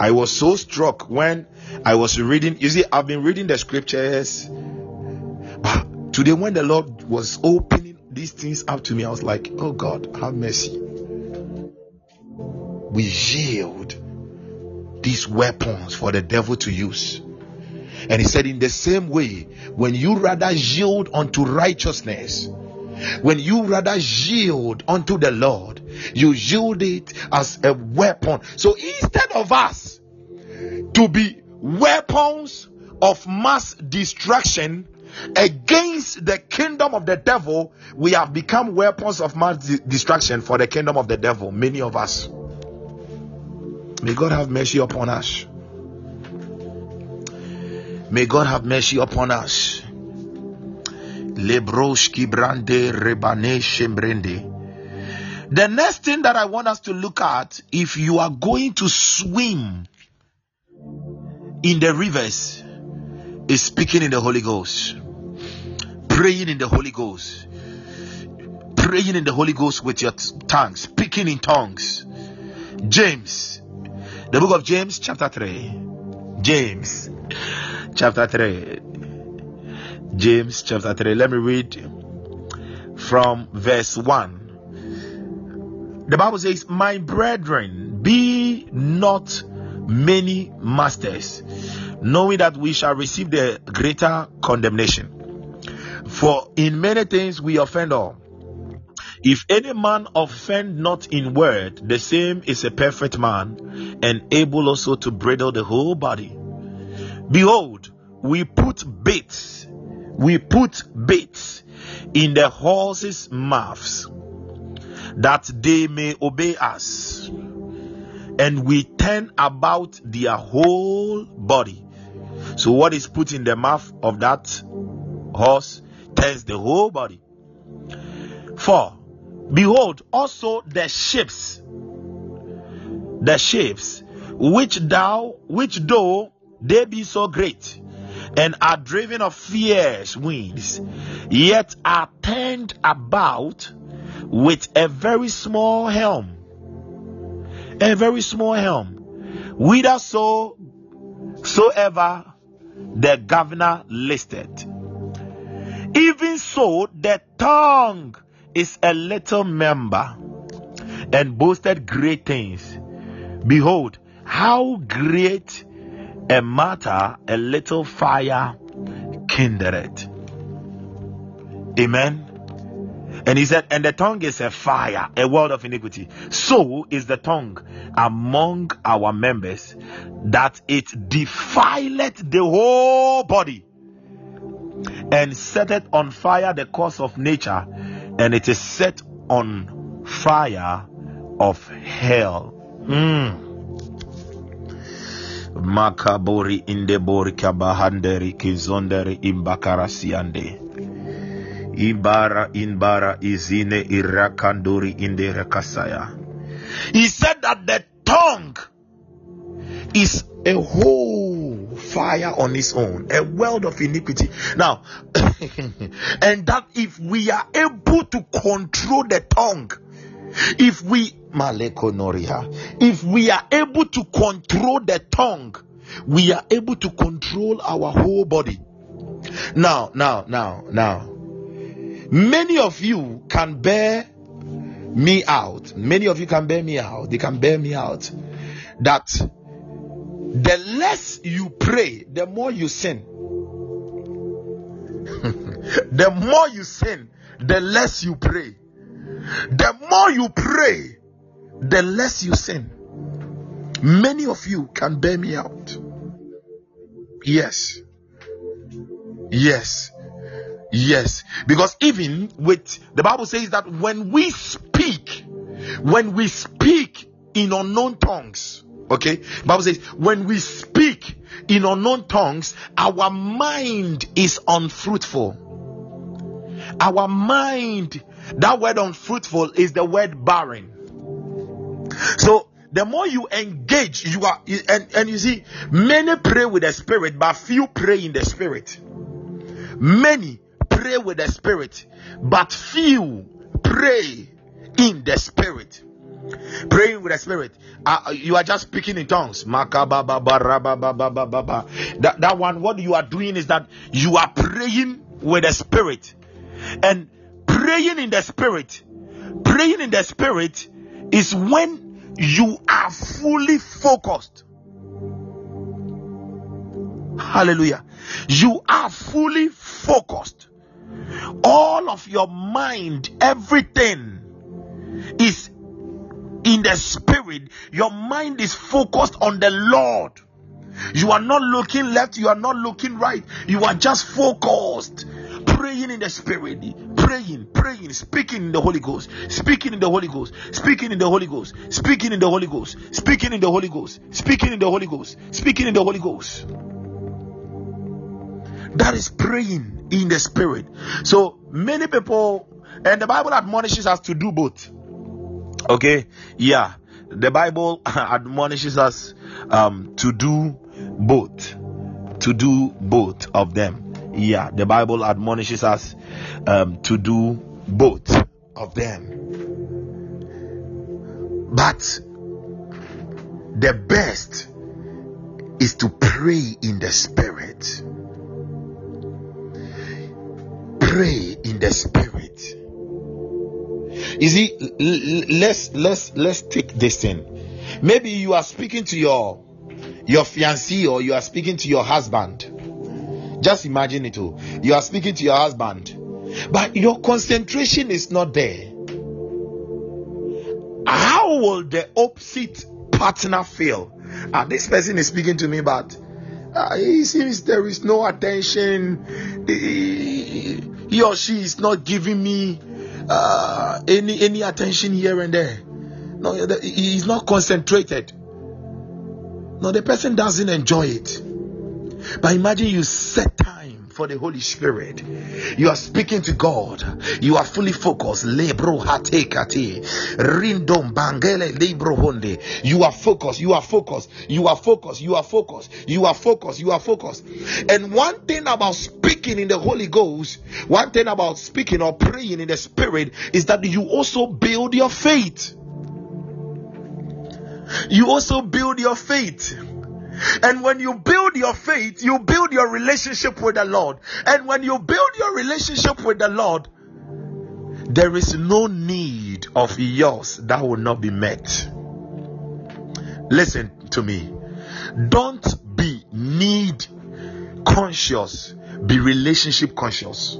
I was so struck when I was reading. You see, I've been reading the scriptures, but today when the Lord was opening these things up to me, I was like, "Oh God, have mercy." We yield these weapons for the devil to use. And he said, In the same way, when you rather yield unto righteousness, when you rather yield unto the Lord, you yield it as a weapon. So instead of us to be weapons of mass destruction against the kingdom of the devil, we have become weapons of mass destruction for the kingdom of the devil. Many of us. May God have mercy upon us. May God have mercy upon us. Lebroski brande rebane shembrende. The next thing that I want us to look at, if you are going to swim in the rivers, is speaking in the Holy Ghost, praying in the Holy Ghost, praying in the Holy Ghost with your tongues, speaking in tongues. James, the book of James, chapter 3. James, chapter 3. James chapter 3. Let me read from verse 1. The Bible says, My brethren, be not many masters, knowing that we shall receive the greater condemnation. For in many things we offend all. If any man offend not in word, the same is a perfect man, and able also to bridle the whole body. Behold, we put bits, we put bits in the horses' mouths, that they may obey us, and we turn about their whole body. So, what is put in the mouth of that horse turns the whole body. For behold, also the ships, the ships which thou, which though they be so great and are driven of fierce winds, yet are turned about with a very small helm. A very small helm. Whither so soever the governor listed. Even so, the tongue is a little member and boasted great things. Behold, how great a matter a little fire kindled. Amen. And he said, and the tongue is a fire, a world of iniquity. So is the tongue among our members that it defileth the whole body and setteth on fire the course of nature, and it is set on fire of hell. Mm. Makabori indebori kabahanderi kizonderi imbakarasiande. Ibara inbara izine irakanduri indere kasaya. He said that the tongue is a whole fire on its own, a world of iniquity. Now, and that if we are able to control the tongue, if we if we are able to control the tongue, we are able to control our whole body. Now, now, now, now. Many of you can bear me out. Many of you can bear me out. They can bear me out. That the less you pray, the more you sin. the more you sin, the less you pray. The more you pray, the less you sin. Many of you can bear me out. Yes. Yes. Yes. Because even with the Bible says that when we speak, when we speak in unknown tongues, okay, Bible says when we speak in unknown tongues, our mind is unfruitful. Our mind, that word unfruitful is the word barren. So the more you engage, you are and, and you see, many pray with the spirit, but few pray in the spirit. Many pray with the spirit, but few pray in the spirit. praying with the spirit. Uh, you are just speaking in tongues. That, that one what you are doing is that you are praying with the spirit. And praying in the spirit praying in the spirit is when you are fully focused. Hallelujah. You are fully focused all of your mind everything is in the spirit, your mind is focused on the Lord. You are not looking left, you are not looking right, you are just focused. Praying in the spirit, praying, praying, speaking in the Holy Ghost, speaking in the Holy Ghost, speaking in the Holy Ghost, speaking in the Holy Ghost, speaking in the Holy Ghost, speaking in the Holy Ghost, speaking in the Holy Ghost. That is praying in the spirit. So many people, and the Bible admonishes us to do both. Okay? Yeah. The bible admonishes us um, to do both. To do both of them. Yeah. The bible admonishes us um, to do both of them. But the best is to pray in the spirit pray in the spirit you see, let's let's let's take this thing. Maybe you are speaking to your your fiancé or you are speaking to your husband. Just imagine it all. You are speaking to your husband, but your concentration is not there. How will the opposite partner feel? Uh, this person is speaking to me, but uh, he seems there is no attention. He or she is not giving me uh, any any attention here and there. No, he's not concentrated. No, the person doesn't enjoy it. But imagine you set time for the Holy Spirit. You are speaking to God. You are fully focused. Lebro hatekati. You are focused. You are focused. You are focused. You are focused. You are focused. You are focused. And one thing about speaking in the Holy Ghost, one thing about speaking or praying in the Spirit is that you also build your faith. You also build your faith. And when you build your faith, you build your relationship with the Lord. And when you build your relationship with the Lord, there is no need of yours that will not be met. Listen to me. Don't be need conscious, be relationship conscious.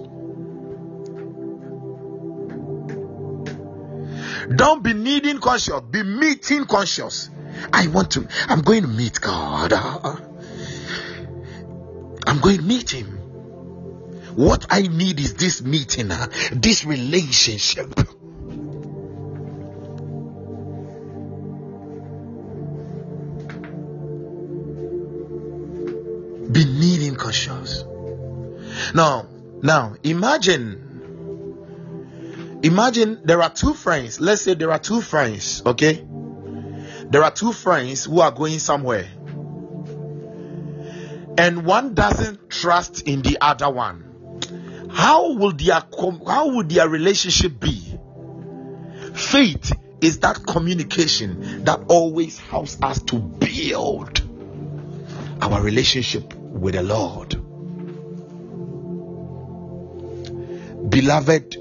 Don't be needing conscious, be meeting conscious. I want to, I'm going to meet God. I'm going to meet Him. What I need is this meeting, this relationship. Be needing conscious. Now, now imagine imagine there are two friends let's say there are two friends okay there are two friends who are going somewhere. And one doesn't trust in the other one. How will their how would their relationship be? Faith is that communication that always helps us to build our relationship with the lord. Beloved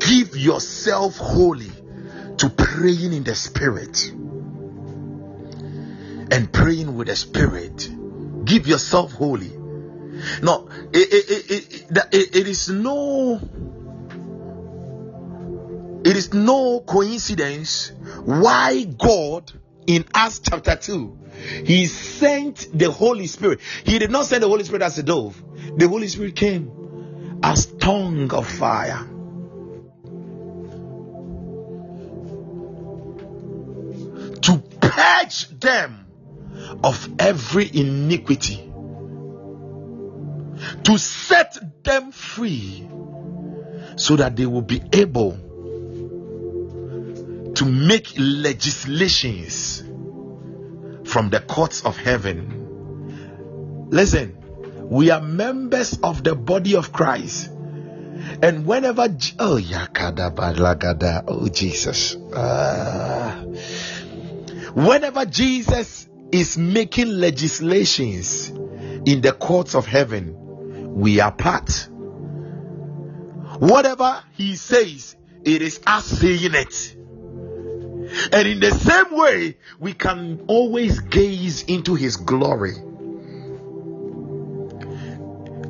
give yourself wholly to praying in the spirit and praying with the spirit. Give yourself wholly. No, it, it, it, it is no it is no coincidence why God in Acts chapter 2 he sent the Holy Spirit. He did not send the Holy Spirit as a dove. The Holy Spirit came as tongue of fire. To purge them of every iniquity, to set them free so that they will be able to make legislations from the courts of heaven. Listen, we are members of the body of Christ, And whenever, oh, oh, Jesus. Uh, whenever Jesus is making legislations in the courts of heaven, we are part. Whatever he says, it is us saying it. And in the same way, we can always gaze into his glory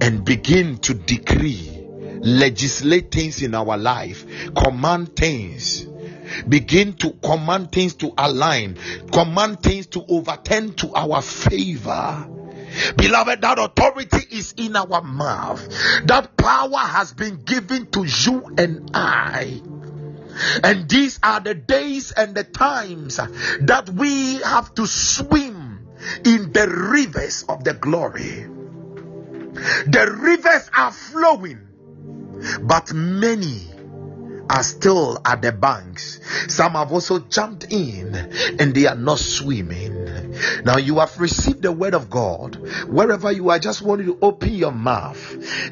and begin to decree, legislate things in our life, command things begin to command things to align, command things to overturn to our favor. Beloved, that authority is in our mouth. That power has been given to you and I. And these are the days and the times that we have to swim in the rivers of the glory. The rivers are flowing, but many are still at the banks. Some have also jumped in and they are not swimming. Now you have received the word of God. Wherever you are, just want you to open your mouth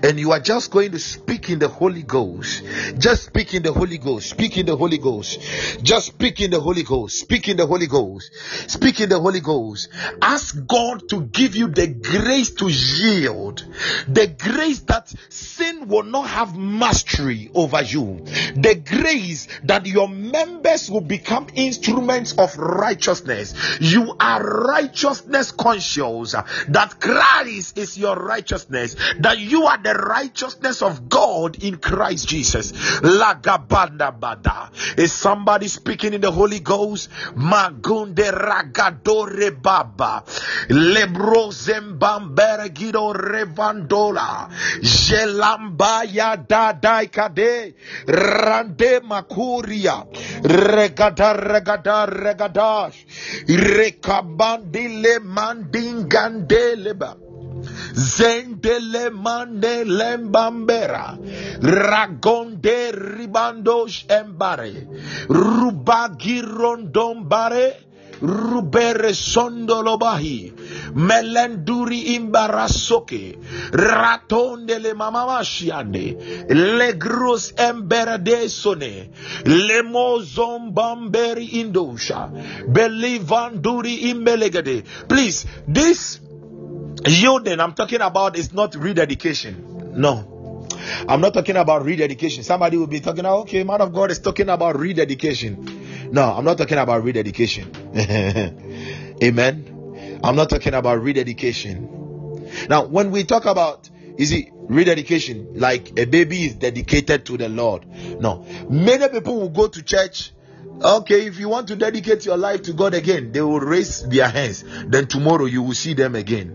and you are just going to speak in the Holy Ghost. Just speak in the Holy Ghost. Speak in the Holy Ghost. Just speak in the Holy Ghost. Speak in the Holy Ghost. Speak in the Holy Ghost. Ask God to give you the grace to yield. The grace that sin will not have mastery over you. The grace that your members will become instruments of righteousness. You are righteousness conscious uh, that Christ is your righteousness, that you are the righteousness of God in Christ Jesus. Lagabanda bada. Is somebody speaking in the Holy Ghost? Magunde ragadore baba. Lebro zembambere gido revandola. Jelambaya dadaikade. Rande makuria. Regada regada regadash. Rekabandile mandingandeleba. Zendele mande lembambera. Ragonde ribandos embare. Rubagirondom Rubere sondolobahi. Melenduri imbarasoke. ratonde Ratondele mamamashiande. Legros emberadesone. Lemozombamberi indosha. Belivanduri imbelegade. Please, this yielding I'm talking about is not rededication. No. I'm not talking about rededication. Somebody will be talking, ah, okay, man of God is talking about rededication. No, I'm not talking about rededication. Amen. I'm not talking about rededication. Now, when we talk about is it rededication like a baby is dedicated to the Lord? No. Many people will go to church. Okay, if you want to dedicate your life to God again, they will raise their hands. Then tomorrow you will see them again.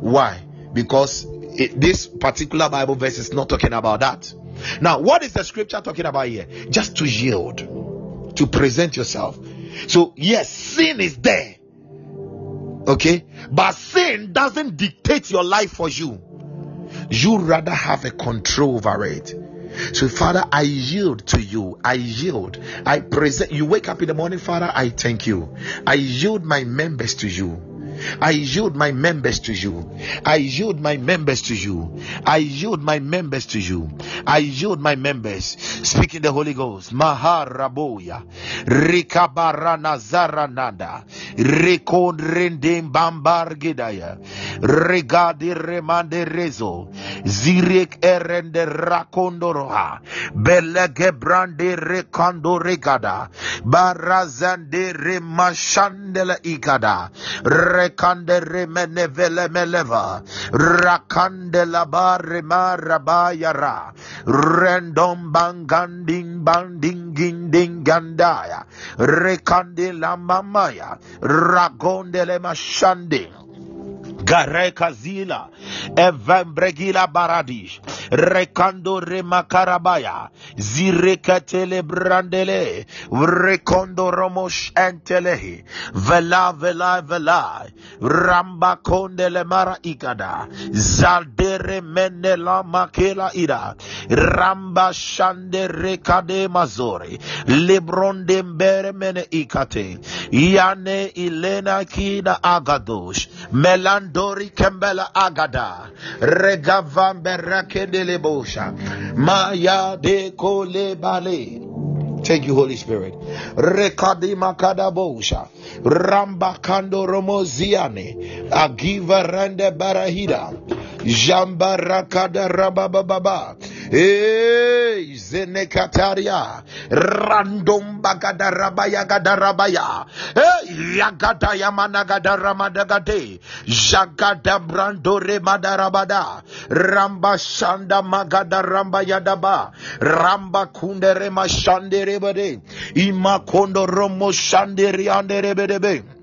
Why? Because it, this particular Bible verse is not talking about that. Now, what is the scripture talking about here? Just to yield to present yourself. So, yes, sin is there. Okay? But sin doesn't dictate your life for you. You rather have a control over it. So, Father, I yield to you. I yield. I present. You wake up in the morning, Father, I thank you. I yield my members to you. I yield my members to you. I yield my members to you. I yield my members to you. I yield my members. Speaking the Holy Ghost. Maharaboya. Rikabarana zarananda. Rekon rendim bambar gidaya. Regadi remande rezo. Zirek erende rakondoroha. Belege brande regada. Barazande remashandela igada. Re rekande remene vele meleva. Rakande la bare marabayara random banganding banding ginding gandaya. Rekande la mamaya. Ragonde le mashande Gareka zila evembregila baradish rekando remakarabaya zirekatele brandele rekondo romosh entelehi vela vela vela ramba kondele mara ikada zaldere menela makela ida ramba shande rekade mazore lebronde mene ikate yane ilena kina agadosh melandori kembela agada regavam regavambe rakendelebosha maya de kole bale Thank you, Holy Spirit. Rekadima kadabosha. Ramba kando romoziane. Agiva rende barahida. Jamba rakada rabababa. Hey, zenekataria. Random bagada rabaya gada rabaya. Hey, yagada yamana gada ramadagade. Jagada brando remadarabada. Ramba shanda magada ramba yadaba. Ramba kunde rema shande rebade. Ima kondo romo shande riande rebedebe.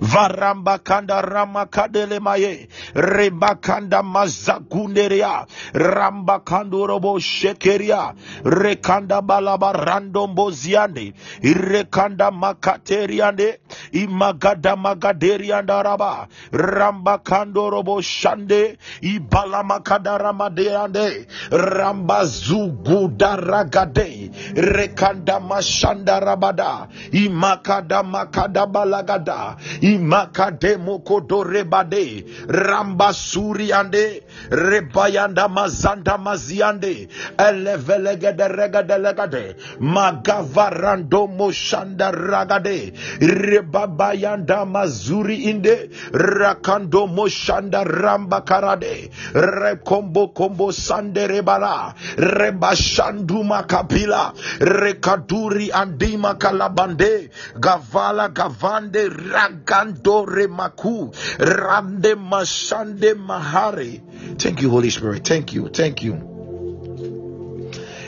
Varamba kanda rama kadele maye. Reba kanda mazakunderia. Ramba kandorobo shekeria. Rekanda balaba randombo ziande. Rekanda makateriande. Imagada magaderianda raba. Ramba kandorobo shande. Ibala makadarama deande. Ramba zugudaragade. Rekanda mashanda rabada. Imakada makada balagada imakade mokodorebade ramba suriande rebayanda mazanda maziande elevelegede regade legade magavarando moshanda ragade rebabayanda mazuri inde rakando moshanda ramba karade rekombo kombo sande rebala rebashandu makapila rekaduri andima kalabande gavala gavande rag Gando remaku rande mashande mahare. Thank you, Holy Spirit. Thank you. Thank you.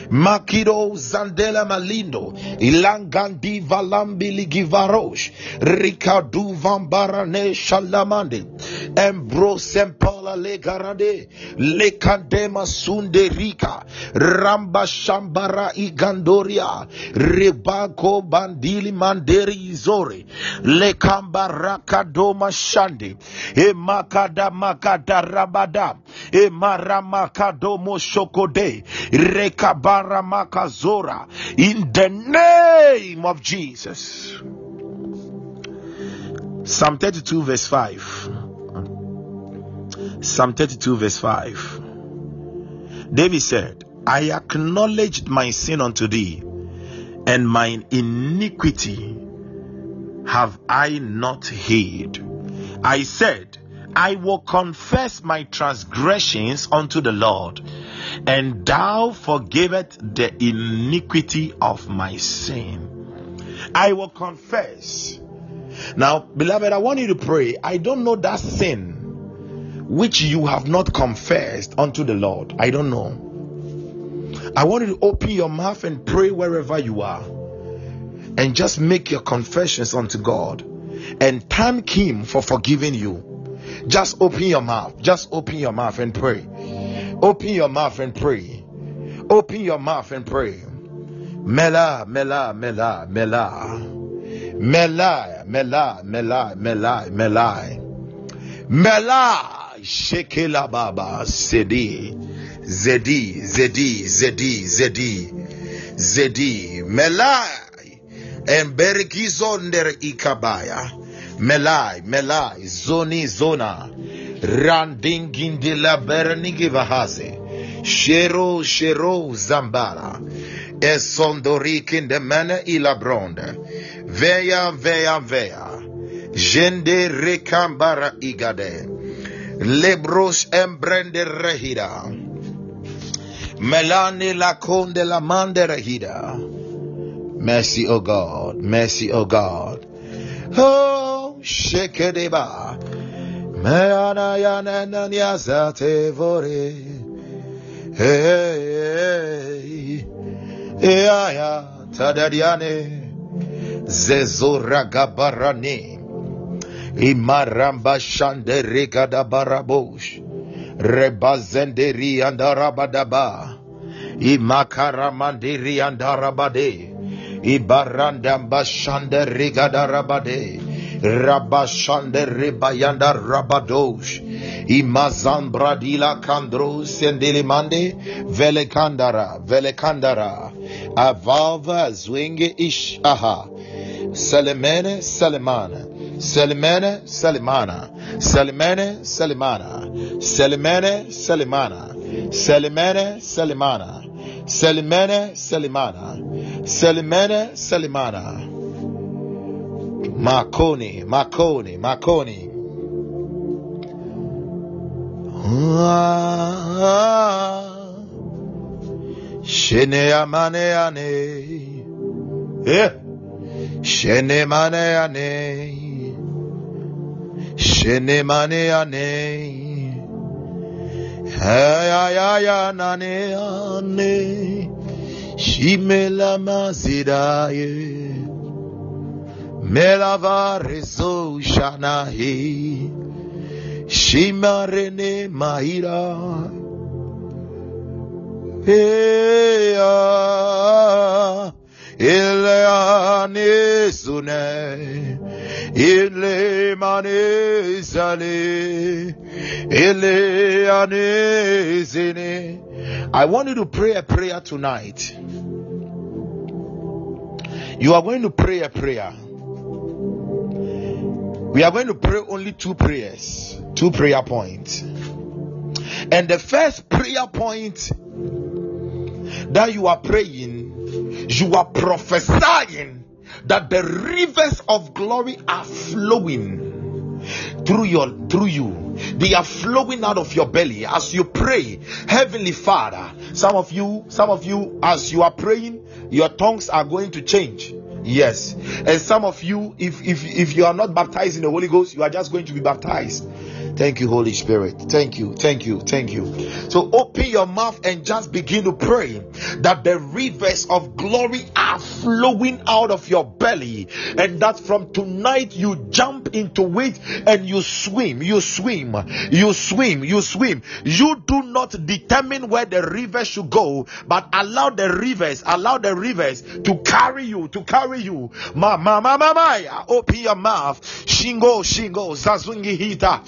Makido Zandela Malindo, Ilangandi Valambi Ligivarosh, Ricadu Vambarane Shalamande, Embros Empala Legarade, Lekandema Sunde Rika, Ramba Shambara Igandoria, Rebako Bandili Manderi Izore, Lekambaraka Doma Shande, Emakada Makada Rabada, Emaramakado Moshokode, Rekaba in the name of Jesus. Psalm 32, verse 5. Psalm 32, verse 5. David said, I acknowledged my sin unto thee, and mine iniquity have I not hid. I said, I will confess my transgressions unto the Lord, and thou forgivest the iniquity of my sin. I will confess. Now, beloved, I want you to pray. I don't know that sin which you have not confessed unto the Lord. I don't know. I want you to open your mouth and pray wherever you are. And just make your confessions unto God and thank Him for forgiving you. Just open your mouth. Just open your mouth and pray. Open your mouth and pray. Open your mouth and pray. Mela, mela, mela, mela. Mela, mela, mela, mela, mela. Mela, shekela baba, zedi, zedi, zedi, zedi, zedi, zedi. Mela, emberikizonder ikabaya. Melai, Melai, Zoni, Zona, Randingindila Bernigivahaze, Shero, Shero, Zambara, Esondorikin de Mena Ilabronde, Veya, Veya, Veya, Jende Rekambara Igade, Lebros Embrende Rehida, Melani la Conde la Mande Rehida. Mercy, O God, mercy, O God. Oh, shekedeba meana yana nanya zate vore. Hey ya tadadiane. Zezora gabarane imaramba shandere gadabarabosh rebazenderi andarabadaba imakaramandiri andarabade ibarandamba shandere gadarabade Rabashande Rebayanda Rabadosh Imazan Bradila Kandro Sendelimande Velekandara Velekandara Avava Zwinge Ish Aha Selemene Selemana Selimene Selimana Selimene Selimana Selimene Selimana Selimene Selimana Selimene Selimana Selimene Selimana Makoni Makoni Makoni Shene amane ane. Yeah. Shene mane ane. Shene mane ane. Shimela mazidaye. Melava rezo. Shimarene mahira. Ea. Ah. Ileane sune. Ile mane sale. Ileane zine. I want you to pray a prayer tonight. You are going to pray a prayer. We are going to pray only two prayers, two prayer points. And the first prayer point that you are praying, you are prophesying that the rivers of glory are flowing through your through you. They are flowing out of your belly. As you pray heavenly father some of you some of you as you are praying your tongues are going to change. Yes. And some of you if if if you are not baptized in the holy ghost you are just going to be baptized Thank you, Holy Spirit. Thank you, thank you, thank you. So open your mouth and just begin to pray that the rivers of glory are flowing out of your belly, and that from tonight you jump into it and you swim, you swim, you swim, you swim. You do not determine where the river should go, but allow the rivers, allow the rivers to carry you, to carry you. Ma ma ma ma ma. Open your mouth. Shingo shingo zazungi hita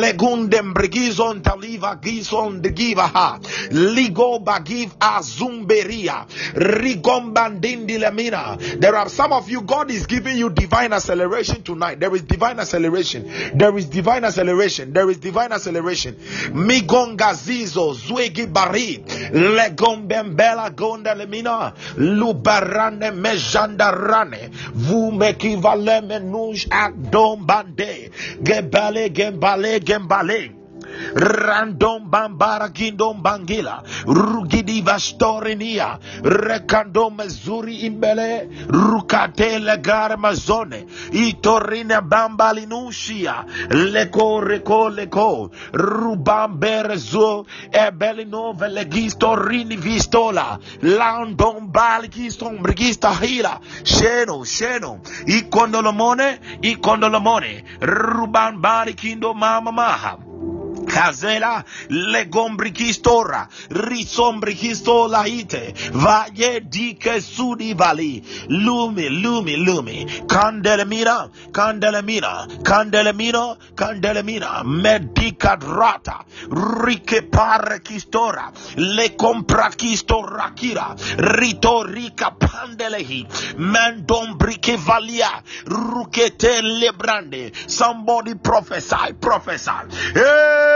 legundem brigizon taliva gison de givaha ligo bagiv azumberia rigombandindi lemina. There are some of you god is giving you divine acceleration tonight. There is divine acceleration. There is divine acceleration. There is divine acceleration. Migongazizo zwegi bari. Gonda lemina. Lubarane mejandarane vumekivale menuj akdom bande gebale gembale gembale random bambara kindom bangila rugidi vastorinia rekando mezuri imbele. Rukate legare mazone. Itorina bambalinushia leko reko leko. Rubamberzo ebelino velegistorini vistola. Landom balikistom brigista hila. Sheno sheno. Ikondolomone ikondolomone. Ruban balikindo mama maha Kazela legombrikistora risombrikistola ite vaye dike sudi vali. Lumi lumi lumi candelemina candelemina candelemina candelemina medicadrata rike parekistora le comprakistora kira rito rika pandelehi mendombrike valia rukete lebrande somebody prophesy prophesy. Hey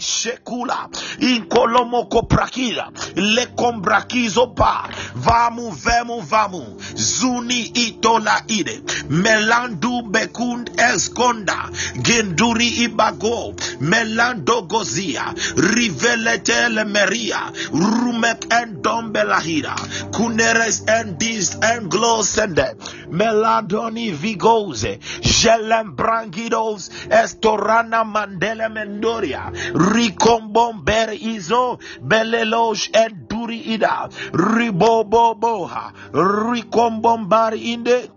shekula. Inkolomoko prakila le kombrakizo pa. Vamu vemu vamu. Zuni itola ide melandu bekund eskonda genduri ibago. Melando gozia. Riveletele meria. Rumek and dombelahida kuneres and dis and glosende meladoni vigoze. Jelembrangidos. Estorana mandele mendoria rikombomber izo belelosh and duri ida. Riboboboha. Rikombombari inde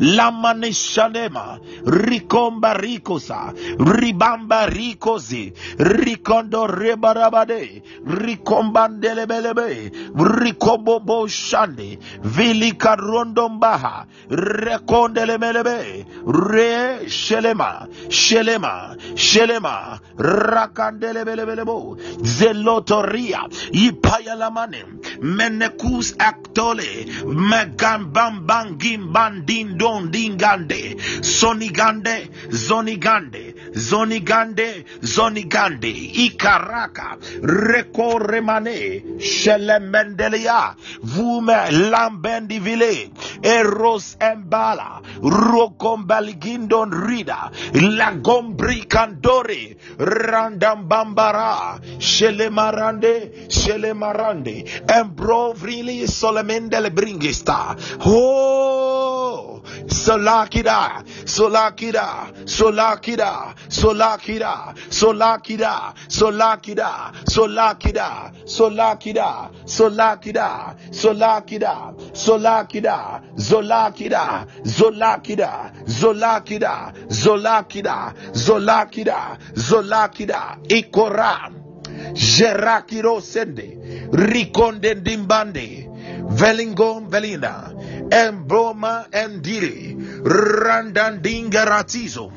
lamane shalema rikomba rikosa ribamba rikozi rikondo rebarabade rikombandelebelebe rikobobo shande vilikarondombaha rekondelemelebe re shelema shelema shelema rakandelebelebelebo zelotoria ipayalamane menekus aktole megambambangimbandindo dingande sonigande zonigande zonigande zonigande ikaraka rekoremane shelemendelia vume lambendivile eros embala rokombaligindon rida lagombrikandore randambambara shelemarande shelemarande embrovrili solemendele bringista. Oh solakida solakida solakida solakida solakida solakida solakida solakida solakida solakida solakida zolakida zolakida zolakida zolakida zolakida zolakida ikora jerakiro sende rikonde velingon velina embroma endiri randandinga ratizo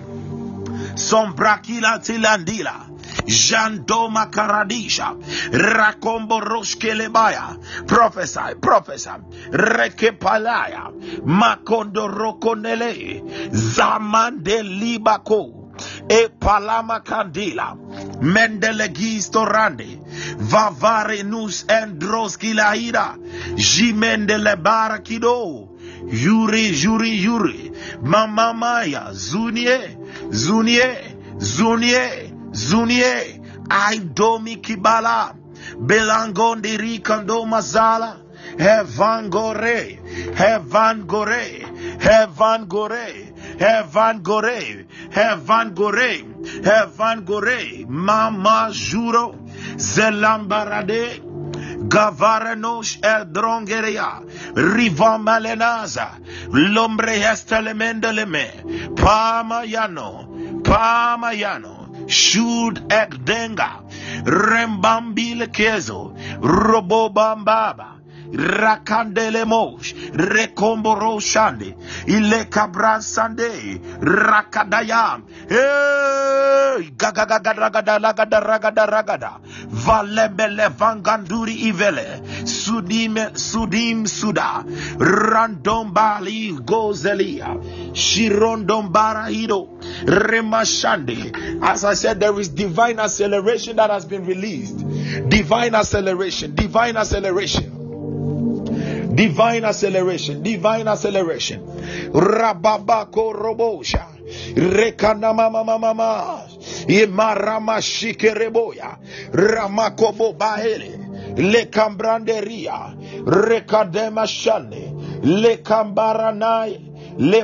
sombrakila tilandila Jandoma Karadisha Rakombo Roshkelebaya Prophesy, prophesy Rekepalaya Makondo Rokonele Zamande Libako E Palama Kandila Mendelegis Torande Vavare Nus Endros Kilaida Jimendele Barakido Yuri Yuri Yuri Mama Maya Zunie Zunie Zunie Zunie, Aidomi Kibala, Belangondi Rikando Mazala, Hevan Gore, Hevan Hevan Gore, Hevan Gore, Hevan Gore, Mama Juro, Zelambarade, el Eldrongeria, Riva Malenaza, Lombre Hestelemendeleme, Pamayano, Pamayano, Shud Ekdenga, Rembambil Kezo, Robobambaba, Rakandele Mosh, Rekomboro Shande, Ile Cabran Sande, Rakadaya, Hey, Gagagada Ragada Ragada Valebele Vanganduri Ivele, Sudim Sudim Suda, Randombali Gozelia, Shirondombara Hido, Remashande. As I said, there is divine acceleration that has been released. Divine acceleration, divine acceleration Divine acceleration, divine acceleration. Rababako robosha. Rekanamamamama. Imarama shikereboya. Ramakobo baele. Lekambranderia. Rekademashane. Le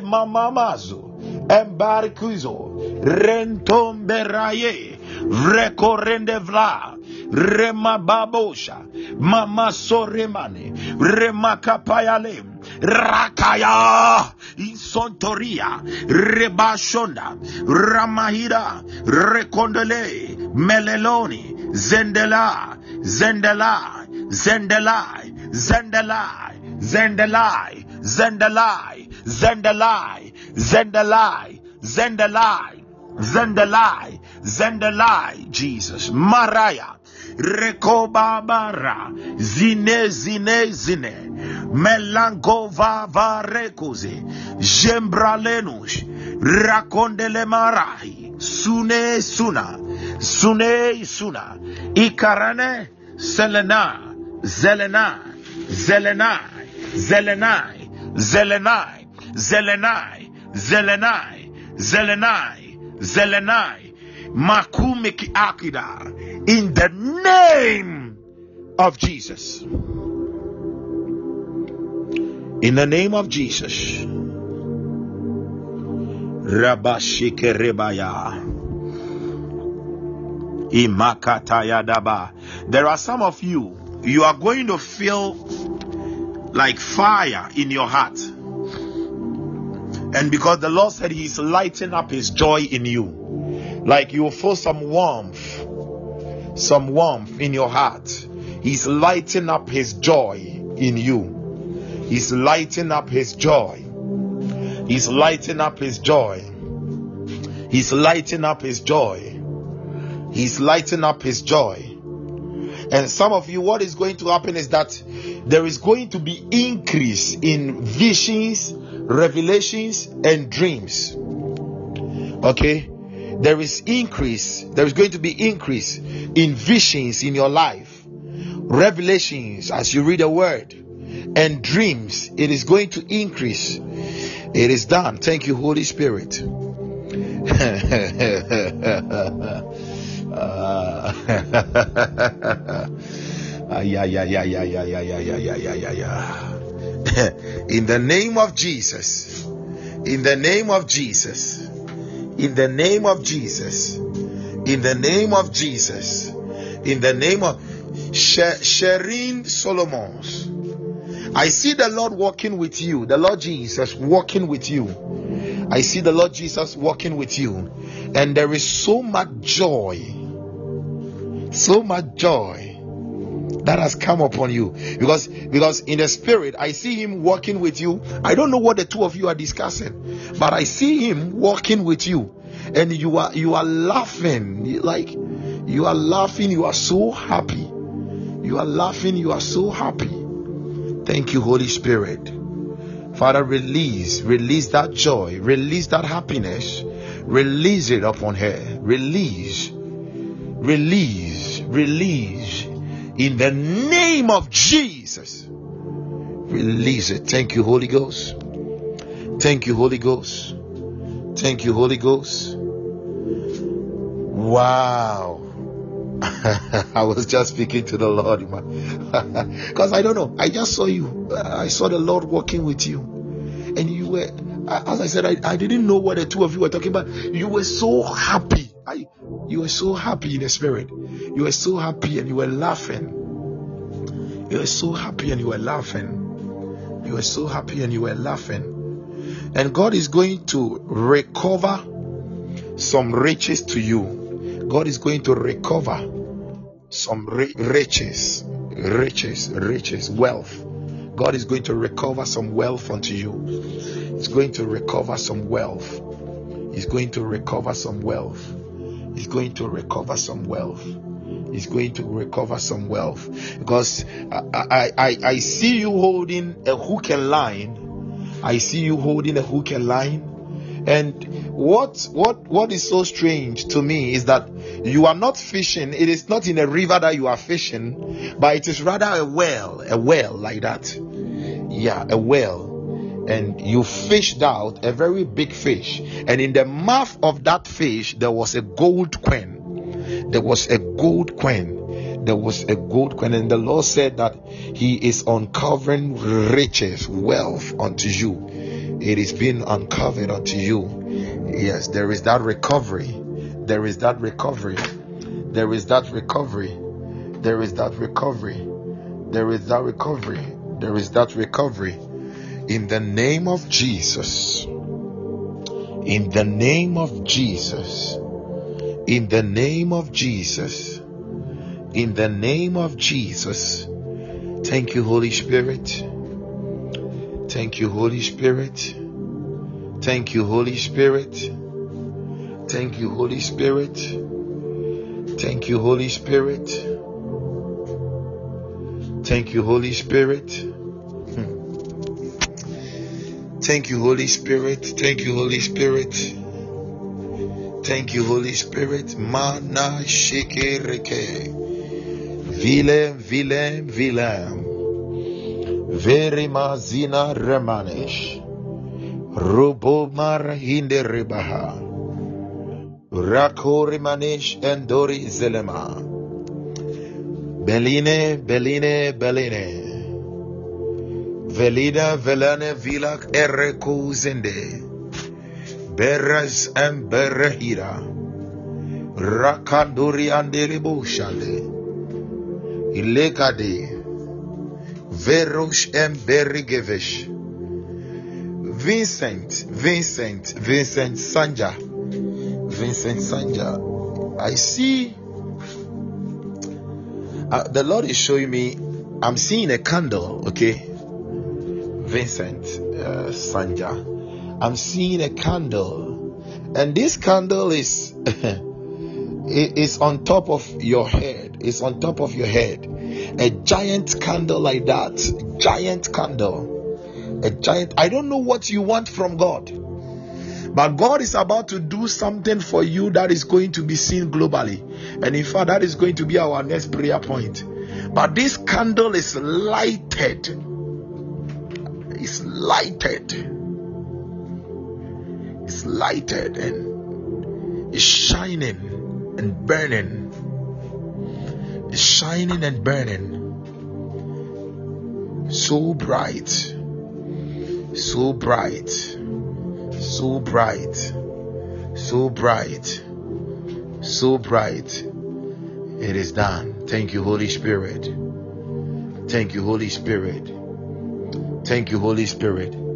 Mamamazu. Embarquizo. Rentomberaye. Vrekorendevla remababosha. Mama soremane. Remakapayale. Rakaya. Insontoria rebashonda. Ramahira. Rekondele. Meleloni. Zendela. Zendela. Zendelai. Zendelai. Zendelai. Zendelai. Zendelai. Zendelai. Zendelai. Zendelai. Zendelai. Jesus. Maraya rekobabara zine zine zine. Melangova varekoze jembralenus rakondele marahi sune suna. Sune suna. Ikarane selena. Zelena. Zelenai. Zelenai. Zelenai. Zelenai. Zelenai. Zelenai. Zelenai. Makumiki akida in the name of Jesus. In the name of Jesus. There are some of you, you are going to feel like fire in your heart. And because the Lord said He's lighting up His joy in you, like you feel some warmth, some warmth in your heart. He's lighting up His joy in you. He's lighting up His joy. He's lighting up His joy. He's lighting up His joy. He's lighting up His joy. And some of you, what is going to happen is that there is going to be increase in visions, revelations, and dreams. Okay? There is increase, there is going to be increase in visions in your life, revelations as you read the word, and dreams. It is going to increase. It is done. Thank you, Holy Spirit. Uh, yeah, yeah, yeah, yeah, yeah, yeah, yeah, yeah, yeah, yeah. In the name of Jesus. In the name of Jesus. In the name of Jesus. In the name of Jesus. In the name of Shireen Solomons. I see the Lord walking with you, the Lord Jesus walking with you. I see the Lord Jesus walking with you, and there is so much joy, so much joy that has come upon you. Because because in the spirit i see him walking with you. I don't know what the two of you are discussing but i see him walking with you. And you are you are laughing. Like you are laughing. You are so happy. You are laughing. You are so happy. Thank you holy spirit. Father release release that joy. Release that happiness. Release it upon her. Release. Release. Release in the name of Jesus. Release it. Thank you, Holy Ghost. Thank you, Holy Ghost. Thank you, Holy Ghost. Wow. I was just speaking to the Lord, because I don't know. I just saw you. I saw the Lord walking with you, and you were, as I said, I, I didn't know what the two of you were talking about. You were so happy. I, you were so happy in the spirit. You were so happy and you were laughing. You were so happy and you were laughing. You were so happy and you were laughing. And God is going to recover some riches to you. God is going to recover some riches, riches, riches, wealth. God is going to recover some wealth unto you. He's going to recover some wealth. He's going to recover some wealth. He's going to recover some wealth is going to recover some wealth because I, I, I see you holding a hook and line. I see you holding a hook and line. And what what what is so strange to me is that you are not fishing. It is not in a river that you are fishing, but it is rather a well, a well like that. Yeah, a well and you fished out a very big fish and in the mouth of that fish there was a gold coin there was a gold coin. There was a gold coin, and the Lord said that He is uncovering riches, wealth unto you. It is being uncovered unto you. Yes, there is that recovery. There is that recovery. There is that recovery. There is that recovery. There is that recovery. There is that recovery. In the name of Jesus. In the name of Jesus. In the name of Jesus. In the name of Jesus. Thank you, Holy Spirit. Thank you, Holy Spirit. Thank you, Holy Spirit. Thank you, Holy Spirit. Thank you, Holy Spirit. Thank you, Holy Spirit. Hmm. Thank you, Holy Spirit. Thank you, Holy Spirit. Thank you, Holy Spirit. Mana shikereke. Vilem, vilem, vilem. Zina remanesh. Rubomar hinde rebaha. Rakori manesh endori zelema. Beline, beline, beline. Velida velane vilak ereko zende. Beres and Berehira. Rakanduri and Shale. Ilekade. Verosh and Berigevesh. Vincent, Vincent, Vincent Sanja, Vincent Sanja. I see. Uh, the Lord is showing me. I'm seeing a candle. Okay, Vincent uh, Sanja. I'm seeing a candle, and this candle is is on top of your head. It's on top of your head. A giant candle like that. Giant candle a giant. I don't know what you want from God, but God is about to do something for you that is going to be seen globally. And in fact, that is going to be our next prayer point. But this candle is lighted. It's lighted. It's lighted and it's shining and burning. It's shining and burning. So bright so bright, so bright, so bright, so bright. It is done. Thank you, Holy Spirit. Thank you, Holy Spirit. Thank you, Holy Spirit.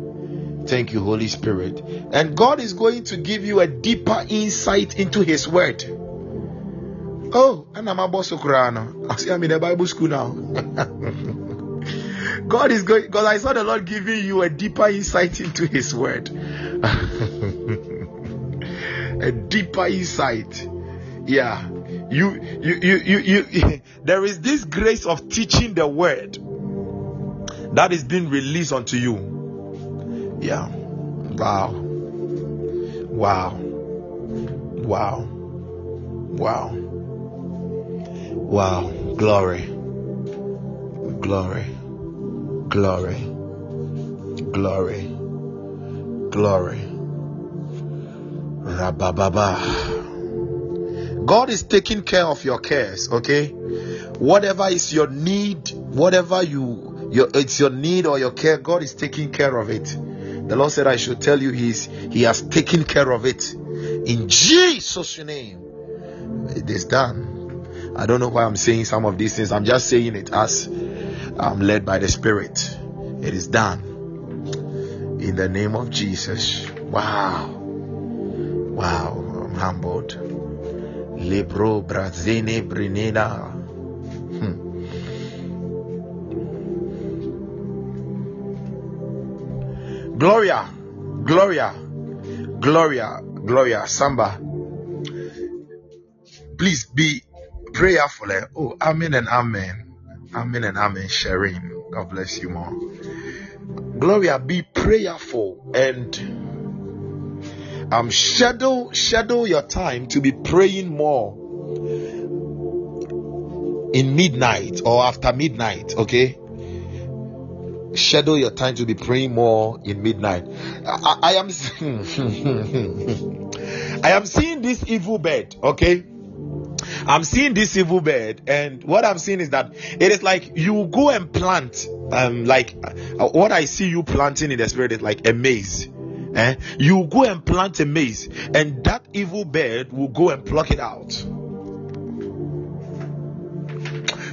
Thank you, Holy Spirit. And God is going to give you a deeper insight into His Word. Oh, and I'm about to I see I'm in the Bible school now. God is going because I saw the Lord giving you a deeper insight into His Word. a deeper insight. Yeah. You, you, you, you, you, there is this grace of teaching the Word that is being released unto you. Yeah. Wow. Wow. Wow. Wow. Wow. Glory. Glory. Glory. Glory. Glory. Rabababa. God is taking care of your cares, okay? Whatever is your need, whatever you your it's your need or your care, God is taking care of it. The Lord said I should tell you he's he has taken care of it. In Jesus' name. It is done. I don't know why I'm saying some of these things. I'm just saying it as I'm led by the Spirit. It is done. In the name of Jesus. Wow. Wow. I'm humbled. Libro Brazine Brinena. Gloria. Gloria. Gloria. Gloria. Samba. Please be prayerful. Oh, amen and amen. Amen and amen. Sharing. God bless you more. Gloria, be prayerful and um schedule schedule your time to be praying more in midnight or after midnight. Okay. Schedule your time to be praying more in midnight. I, I am I am seeing this evil bed. Okay I'm seeing this evil bed, and what I'm seeing is that it is like you go and plant, um, like uh, what I see you planting in the spirit is like a maize. Eh? You go and plant a maize, and that evil bird will go and pluck it out.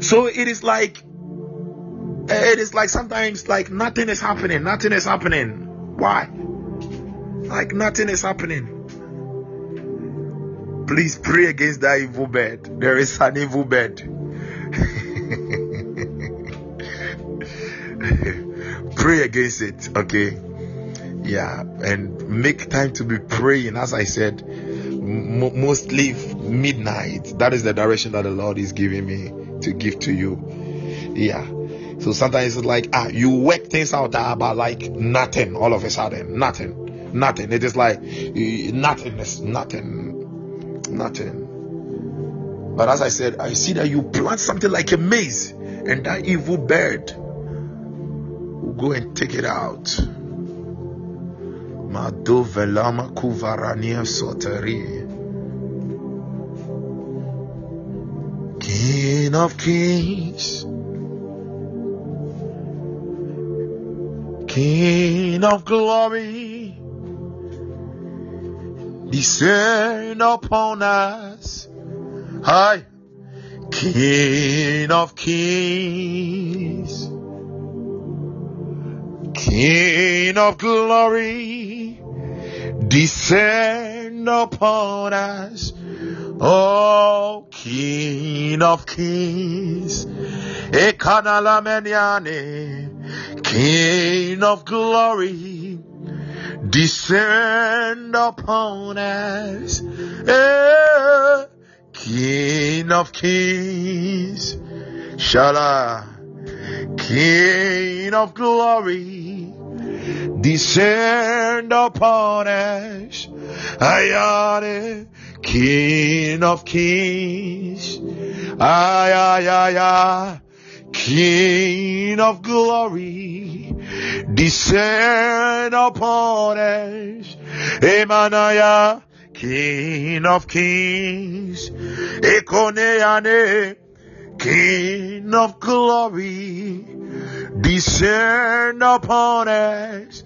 So it is like it is like sometimes like nothing is happening, nothing is happening. Why? Like nothing is happening. Please pray against that evil bed. There is an evil bed. pray against it, okay? Yeah, and make time to be praying. As I said, m- mostly midnight. That is the direction that the Lord is giving me to give to you. Yeah. So sometimes it's like ah, you work things out about like nothing all of a sudden, nothing, nothing. It is like nothingness, nothing nothing. But as I said, I see that you plant something like a maize, and that evil bird will go and take it out. Madovelama kuvarania soteri. King of kings, King of glory descend upon us. Hi, King of kings, King of glory, descend upon us. Oh, King of kings, Ekanalameniane, King of glory, descend upon us. Eh, King of kings, Shala, King of glory, descend upon us. Ayane, King of kings. Ay, ay, ay, ay. King of glory, descend upon us. Emanaya, King of kings. Ekoneane, King of glory, descend upon us.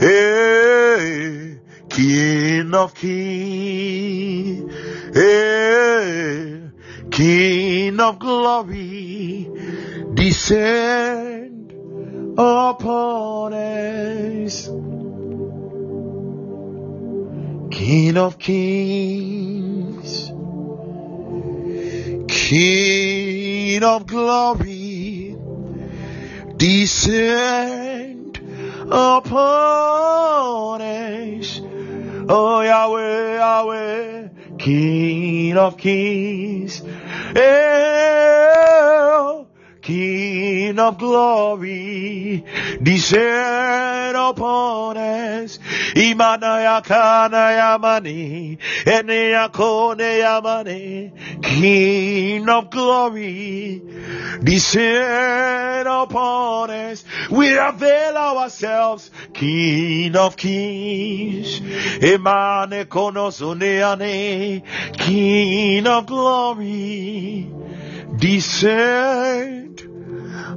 Hey, King of kings, hey, King of glory, descend upon us. King of kings, King of glory, descend upon us. Oh Yahweh, Yahweh, King of kings, El, King of glory, descend upon us. Imana yakana yamani, ene yakone yamani, King of glory, descend upon us. We avail ourselves, King of kings, Emane konosuneane, King of glory, descend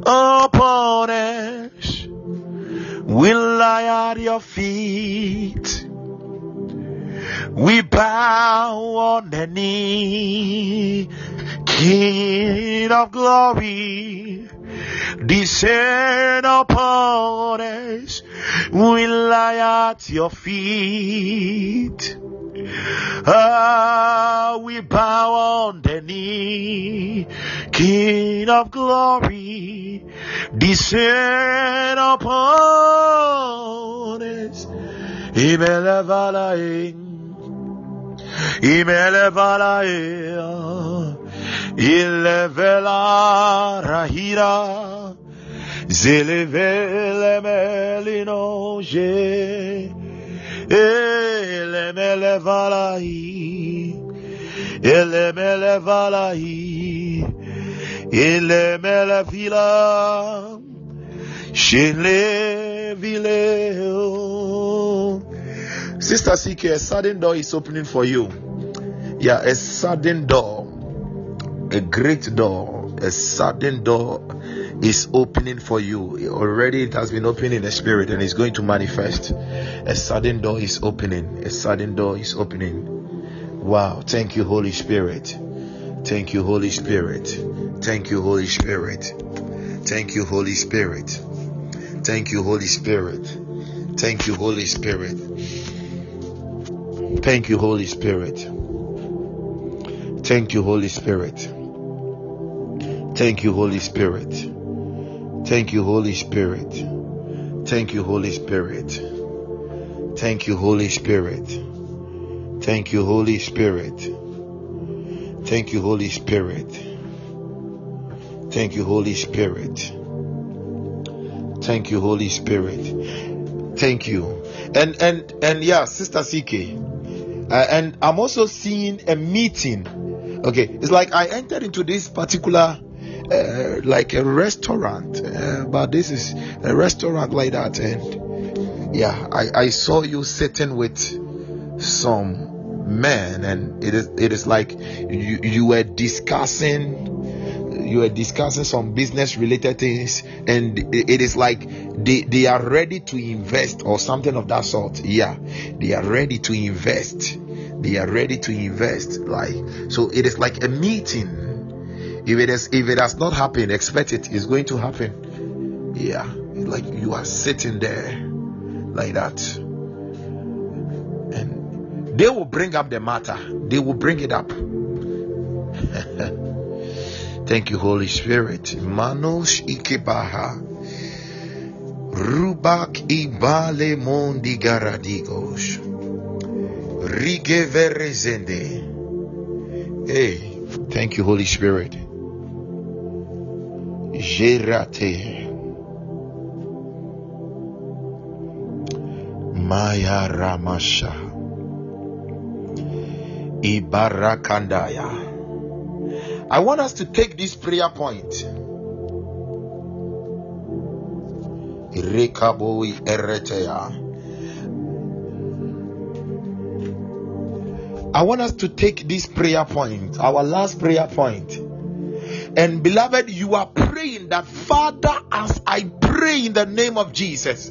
upon us. We lie at your feet. We bow on the knee. King of glory, descend upon us. We lie at your feet. Ah, we bow on the knee. King of glory, descend upon us. Imelevalae, Imelevalae, Ilevela Rahira, Zelevele Melinoje, Elemelevalae, Elemelevalae, Elemelevila, Shinlevileo. Oh. Sister CK, a sudden door is opening for you. Yeah, a sudden door, a great door, a sudden door is opening for you. Already it has been opening in the spirit and it's going to manifest. A sudden door is opening. A sudden door is opening. Wow. Thank you, Holy Spirit. Thank you, Holy Spirit. Thank you, Holy Spirit. Thank you, Holy Spirit. Thank you, Holy Spirit. Thank you, Holy Spirit. Thank you, Holy Spirit. Thank you, Holy Spirit. Thank you, Holy Spirit. Thank you, Holy Spirit. Thank you, Holy Spirit. Thank you, Holy Spirit. Thank you, Holy Spirit. Thank you, Holy Spirit. Thank you, Holy Spirit. Thank you, Holy Spirit. Thank you. And and and yeah, Sister CK. Uh, and I'm also seeing a meeting. Okay, it's like I entered into this particular uh, like a restaurant, uh, but this is a restaurant like that, and yeah, I, I saw you sitting with some men, and it is it is like you you were discussing you were discussing some business related things and it is like they they are ready to invest or something of that sort. Yeah they are ready to invest. They are ready to invest like so it is like a meeting if it is if it has not happened expect it. it is going to happen yeah like you are sitting there like that. And they will bring up the matter, they will bring it up. Thank you, Holy Spirit. Manos ikebaha. Rubak ibale mondi garadigos. Rige verezende. Hey, thank you, Holy Spirit. Gerate. Maya Ramasha. Ibarakandaya. I want us to take this prayer point. Rekaboi eretea. I want us to take this prayer point, our last prayer point. And beloved, you are praying that Father, as I pray in the name of Jesus,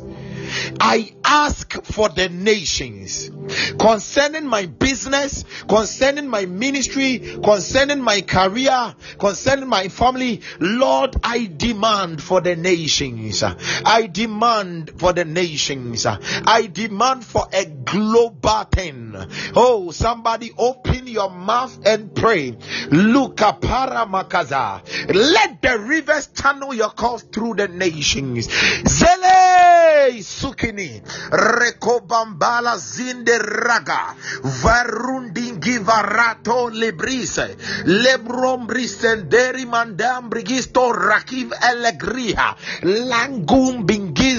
I ask for the nations concerning my business, concerning my ministry, concerning my career, concerning my family. Lord, I demand for the nations. I demand for the nations. I demand for a global thing. Oh, somebody open your mouth and pray. Luka makaza. Let the rivers channel your cause through the nations. Zele sukini rekobambala zinde raga varundingi varato lebrise lebrom brisenderi mandam brigisto rakiv elegriha langum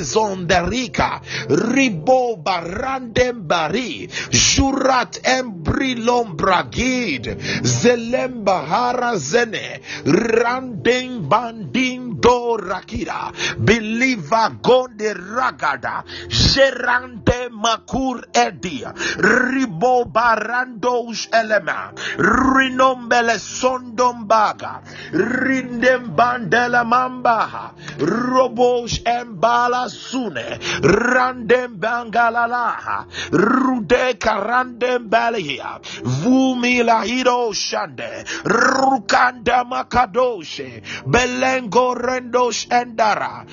bingizon derika ribo barandem bari jurat embrilom bragid zelem bahara zene randing banding do rakira believa gonde ragada gerande makur edia ribo barandos elema rinombele sondombaga rindem bandela mambaha robos embala sune randem bangalalaha rude karandem balihia vumila hiro shande rukanda makadoshe belengo rendos endara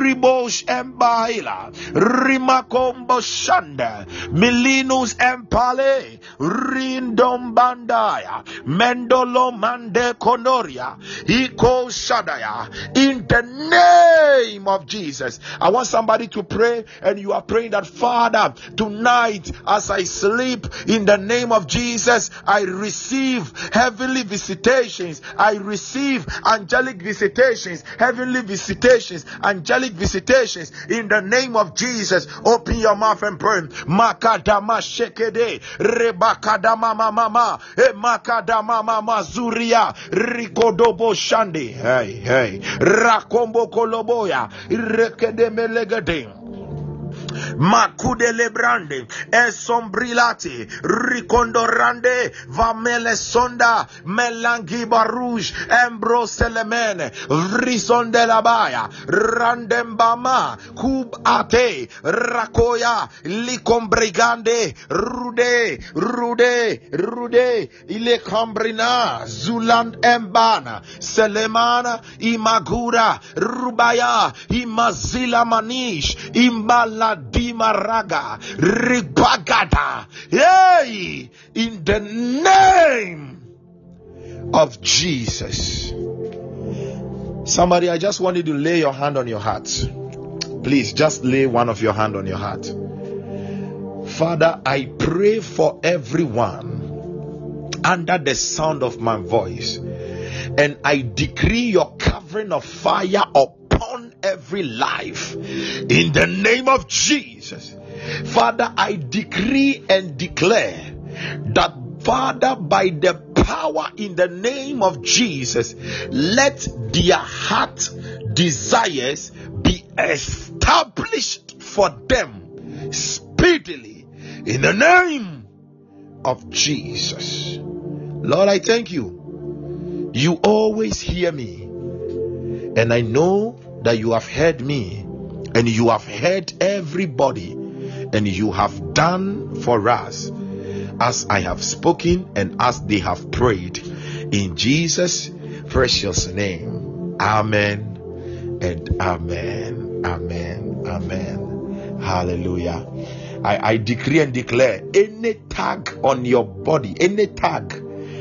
ribos embaila rimakombo shande milinus empale rindom bandaya mendolo mande konoria iko shadaya in the name of jesus i want somebody to pray and you are praying that father tonight as i sleep in the name of jesus i receive heavenly visitations. I receive angelic visitations heavenly visitations angelic visitations in the name of jesus. Open your mouth and pray. Makadama shekede rebakadama mama makadama mama zuria rikodobo hey hey. Rakombo koloboya rekedemelegede makude lebrande esombrilate ricondorande vamele sonda melangi barouge embroselemene vrisonde la baya randembama kub ate rakoya likombrigande rude rude rude ile kambrina zuland embana selemana imagura rubaya imazila manish imbala dimaraga ribagada. Hey in the name of jesus. Somebody i just want you to lay your hand on your heart. Please just lay one of your hand on your heart. Father i pray for everyone under the sound of my voice. And i decree your covering of fire upon every life in the name of Jesus. Father, I decree and declare that Father, by the power in the name of Jesus, let their heart desires be established for them speedily in the name of Jesus. Lord, I thank you. You always hear me, and I know that you have heard me and you have heard everybody and you have done for us as I have spoken and as they have prayed in Jesus' precious name. Amen and amen. Amen. Amen. Hallelujah. I, I decree and declare any tag on your body, any tag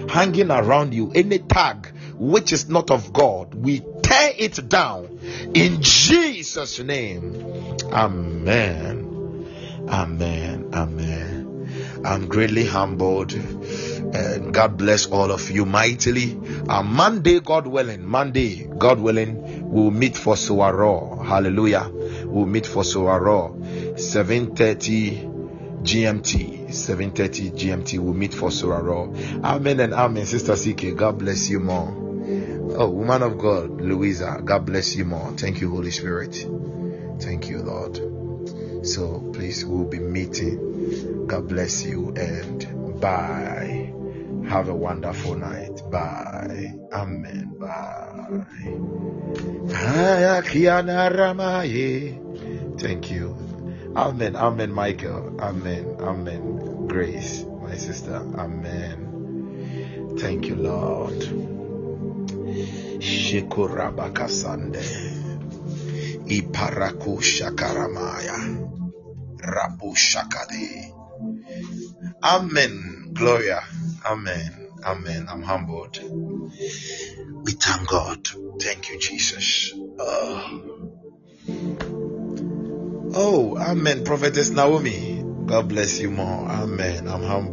hanging around you, any tag which is not of God, we tear it down in Jesus' name. Amen. Amen. Amen. I'm greatly humbled. And God bless all of you mightily. On Monday, God willing, Monday, God willing, we'll meet for Suwaro. Hallelujah. We'll meet for Suwaro. 7.30 GMT. 7.30 GMT. We'll meet for Suwaro. Amen and amen. Sister CK, God bless you more. Oh, woman of God, Louisa, God bless you more. Thank you, Holy Spirit. Thank you, Lord. So please, we'll be meeting. God bless you and bye. Have a wonderful night. Bye. Amen. Bye. Ah, Thank you. Amen. Amen, Michael. Amen. Amen. Grace, my sister. Amen. Thank you, Lord. Shikurabakasande. Iparaku shakaramaya. Rabu shakade. Amen. Gloria. Amen. Amen. I'm humbled. We thank God. Thank you, Jesus. Oh, oh Amen. Prophetess Naomi. God bless you more. Amen. I'm humbled.